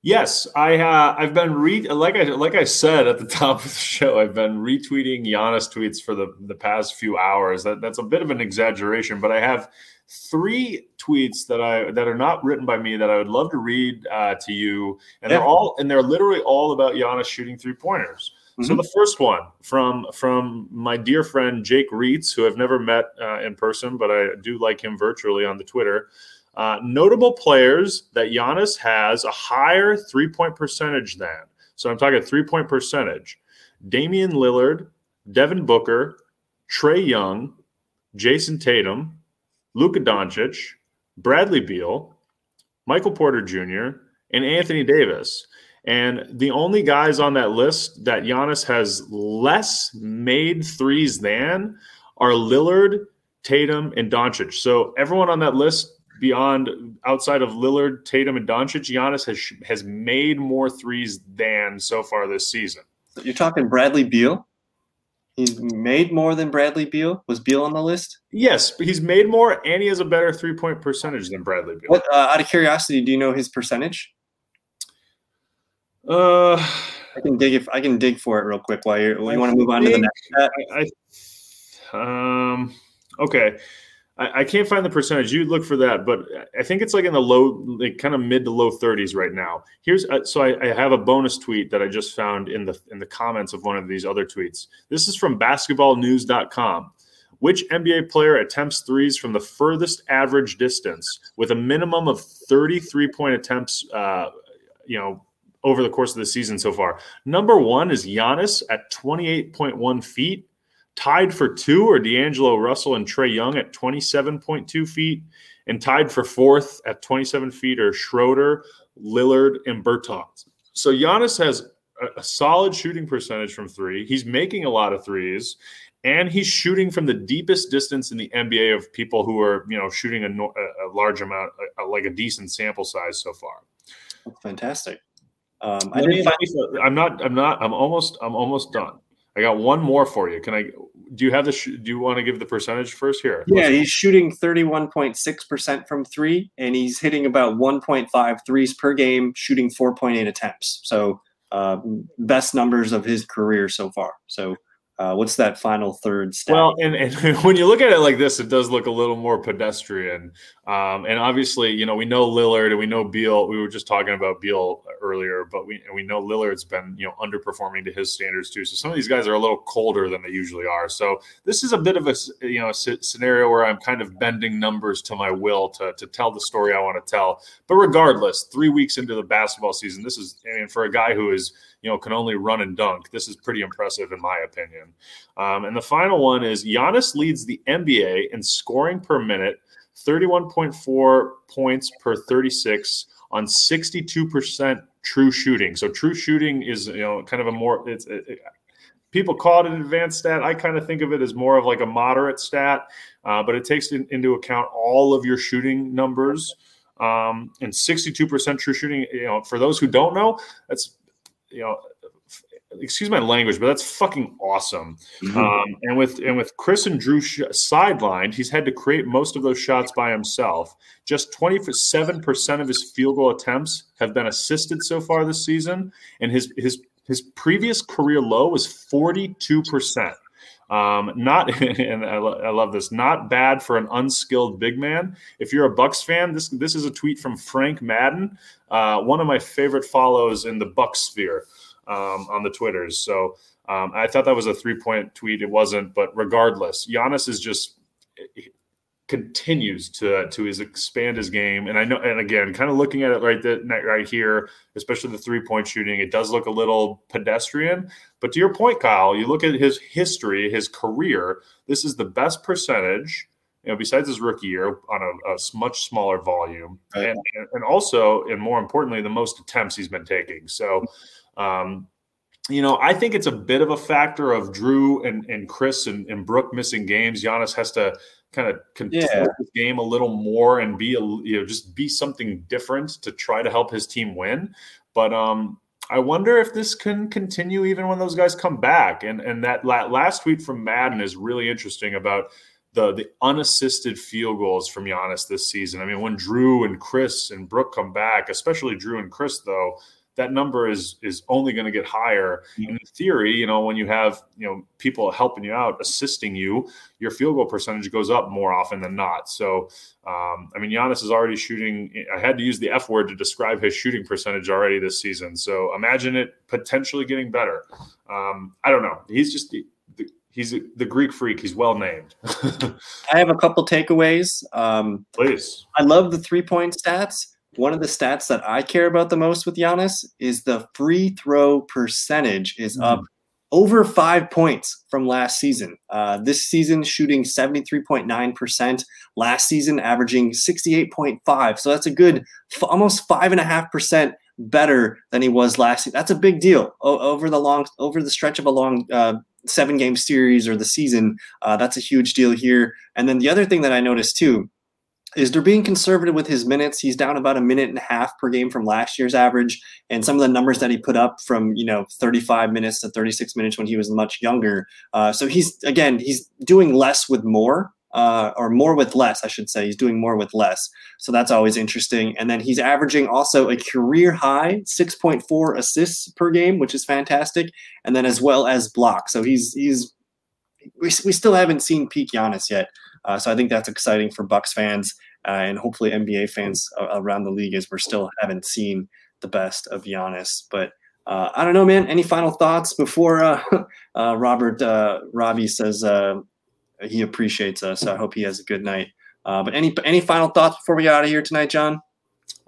Yes, I uh, I've been re like I like I said at the top of the show. I've been retweeting Giannis tweets for the the past few hours. That that's a bit of an exaggeration, but I have three tweets that I that are not written by me that I would love to read uh, to you, and yeah. they're all and they're literally all about Giannis shooting three pointers. Mm-hmm. So the first one from from my dear friend Jake Reitz, who I've never met uh, in person, but I do like him virtually on the Twitter. Uh, notable players that Giannis has a higher three point percentage than. So I'm talking three point percentage. Damian Lillard, Devin Booker, Trae Young, Jayson Tatum, Luka Doncic, Bradley Beal, Michael Porter Jr., and Anthony Davis. And the only guys on that list that Giannis has less made threes than are Lillard, Tatum, and Doncic. So everyone on that list beyond outside of Lillard, Tatum, and Doncic, Giannis has has made more threes than so far this season. You're talking Bradley Beal. He's made more than Bradley Beal. Was Beal on the list? Yes, he's made more, and he has a better three point percentage than Bradley Beal. What, uh, out of curiosity, do you know his percentage? Uh, I can dig if I can dig for it real quick while you you want to move on to the next. I, I, um. Okay. I, I, can't find the percentage. You look for that, but I think it's like in the low, like kind of mid to low 30s right now. Here's uh, so I, I, have a bonus tweet that I just found in the in the comments of one of these other tweets. This is from BasketballNews.com. Which NBA player attempts threes from the furthest average distance with a minimum of 33 point attempts? Uh, you know, over the course of the season so far. Number one is Giannis at 28.1 feet. Tied for two are D'Angelo Russell and Trae Young at 27.2 feet. And tied for fourth at 27 feet are Schroeder, Lillard, and Bertans. So Giannis has a, a solid shooting percentage from three. He's making a lot of threes and he's shooting from the deepest distance in the NBA of people who are, you know, shooting a, a large amount, a, like a decent sample size so far. fantastic. Um, I did find- I'm not. I'm not. I'm almost. I'm almost done. I got one more for you. Can I? Do you have the? Sh- do you want to give the percentage first here? Yeah, he's shooting 31.6 percent from three, and he's hitting about 1.5 threes per game, shooting 4.8 attempts. So, uh, best numbers of his career so far. So, uh, what's that final third step? Well, and, and when you look at it like this, it does look a little more pedestrian. Um, and obviously, you know, we know Lillard and we know Beal. We were just talking about Beal earlier, but we we know Lillard's been you know underperforming to his standards too. So some of these guys are a little colder than they usually are. So this is a bit of a you know a scenario where I'm kind of bending numbers to my will to to tell the story I want to tell. But regardless, three weeks into the basketball season, this is I mean for a guy who is you know can only run and dunk, this is pretty impressive in my opinion. Um, and the final one is Giannis leads the NBA in scoring per minute 31.4 points per 36 on 62% true shooting. So true shooting is you know kind of a more it's it, it, people call it an advanced stat. I kind of think of it as more of like a moderate stat, uh, but it takes in, into account all of your shooting numbers. Um, and 62% true shooting. You know, for those who don't know, that's you know excuse my language, but that's fucking awesome. Mm-hmm. Um, and with and with Khris and Jrue sh- sidelined, he's had to create most of those shots by himself. Just twenty seven percent of his field goal attempts have been assisted so far this season, and his his his previous career low was forty two percent. Um, not, and I, lo- I, love this. Not bad for an unskilled big man. If you're a Bucks fan, this this is a tweet from Frank Madden, uh, one of my favorite follows in the Bucks sphere um, on the Twitters. So um, I thought that was a three point tweet. It wasn't, but regardless, Giannis is just continues to to his expand his game. And I know, and again, kind of looking at it right that right here, especially the three point shooting, it does look a little pedestrian. But to your point, Kyle, you look at his history, his career. This is the best percentage you know, besides his rookie year on a, a much smaller volume, right. and, and also, and more importantly, the most attempts he's been taking. So, um, you know, I think it's a bit of a factor of Jrue and, and Khris and, and Brook missing games. Giannis has to kind of control yeah. his game a little more and be a you know just be something different to try to help his team win. But um, I wonder if this can continue even when those guys come back. And and that last tweet from Madden is really interesting about the the unassisted field goals from Giannis this season. I mean, when Jrue and Khris and Brook come back, especially Jrue and Khris, though, that number is is only going to get higher. Mm-hmm. In theory, you know, when you have you know people helping you out, assisting you, your field goal percentage goes up more often than not. So, um, I mean, Giannis is already shooting. I had to use the F word to describe his shooting percentage already this season. So imagine it potentially getting better. Um, I don't know. He's just he's the Greek freak. He's well named. I have a couple takeaways. Um, Please. I love the three point stats one of the stats that I care about the most with Giannis is the free throw percentage is mm. up over five points from last season. Uh, this season, shooting 73.9%. Last season, averaging 68.5%. So that's a good, f- almost five and a half percent better than he was last. Season. That's a big deal o- over the long, over the stretch of a long uh, seven game series or the season. Uh, that's a huge deal here. And then the other thing that I noticed too is they're being conservative with his minutes. He's down about a minute and a half per game from last year's average, and some of the numbers that he put up from you know 35 minutes to 36 minutes when he was much younger. Uh, so he's again he's doing less with more. Uh, or more with less, I should say. He's doing more with less. So that's always interesting. And then he's averaging also a career high 6.4 assists per game, which is fantastic. And then as well as blocks. So he's, he's, we, we still haven't seen peak Giannis yet. Uh, so I think that's exciting for Bucks fans uh, and hopefully NBA fans around the league as we're still haven't seen the best of Giannis. But uh, I don't know, man. Any final thoughts before uh, uh, Robert Robbie says he appreciates us? I hope he has a good night. but any any final thoughts before we get out of here tonight, John?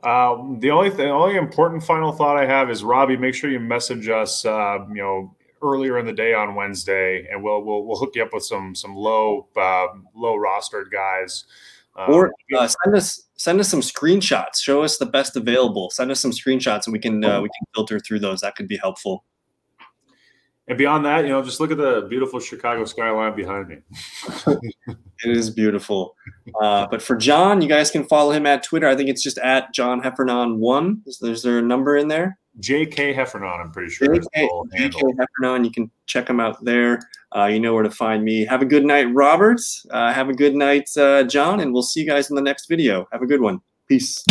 Um, the only the only important final thought I have is Robbie. Make sure you message us. Uh, you know, earlier in the day on Wednesday, and we'll we'll, we'll hook you up with some some low uh, low rostered guys. Um, or uh, send us send us some screenshots. Show us the best available. Send us some screenshots, and we can uh, we can filter through those. That could be helpful. And beyond that, you know, just look at the beautiful Chicago skyline behind me. it is beautiful. Uh, but for John, you guys can follow him at Twitter. I think it's just at John Heffernan one. Is, is there a number in there? J.K. Heffernan, I'm pretty sure. J.K. J.K. Heffernan. You can check him out there. Uh, you know where to find me. Have a good night, Roberts. Uh, have a good night, uh, John, and we'll see you guys in the next video. Have a good one. Peace.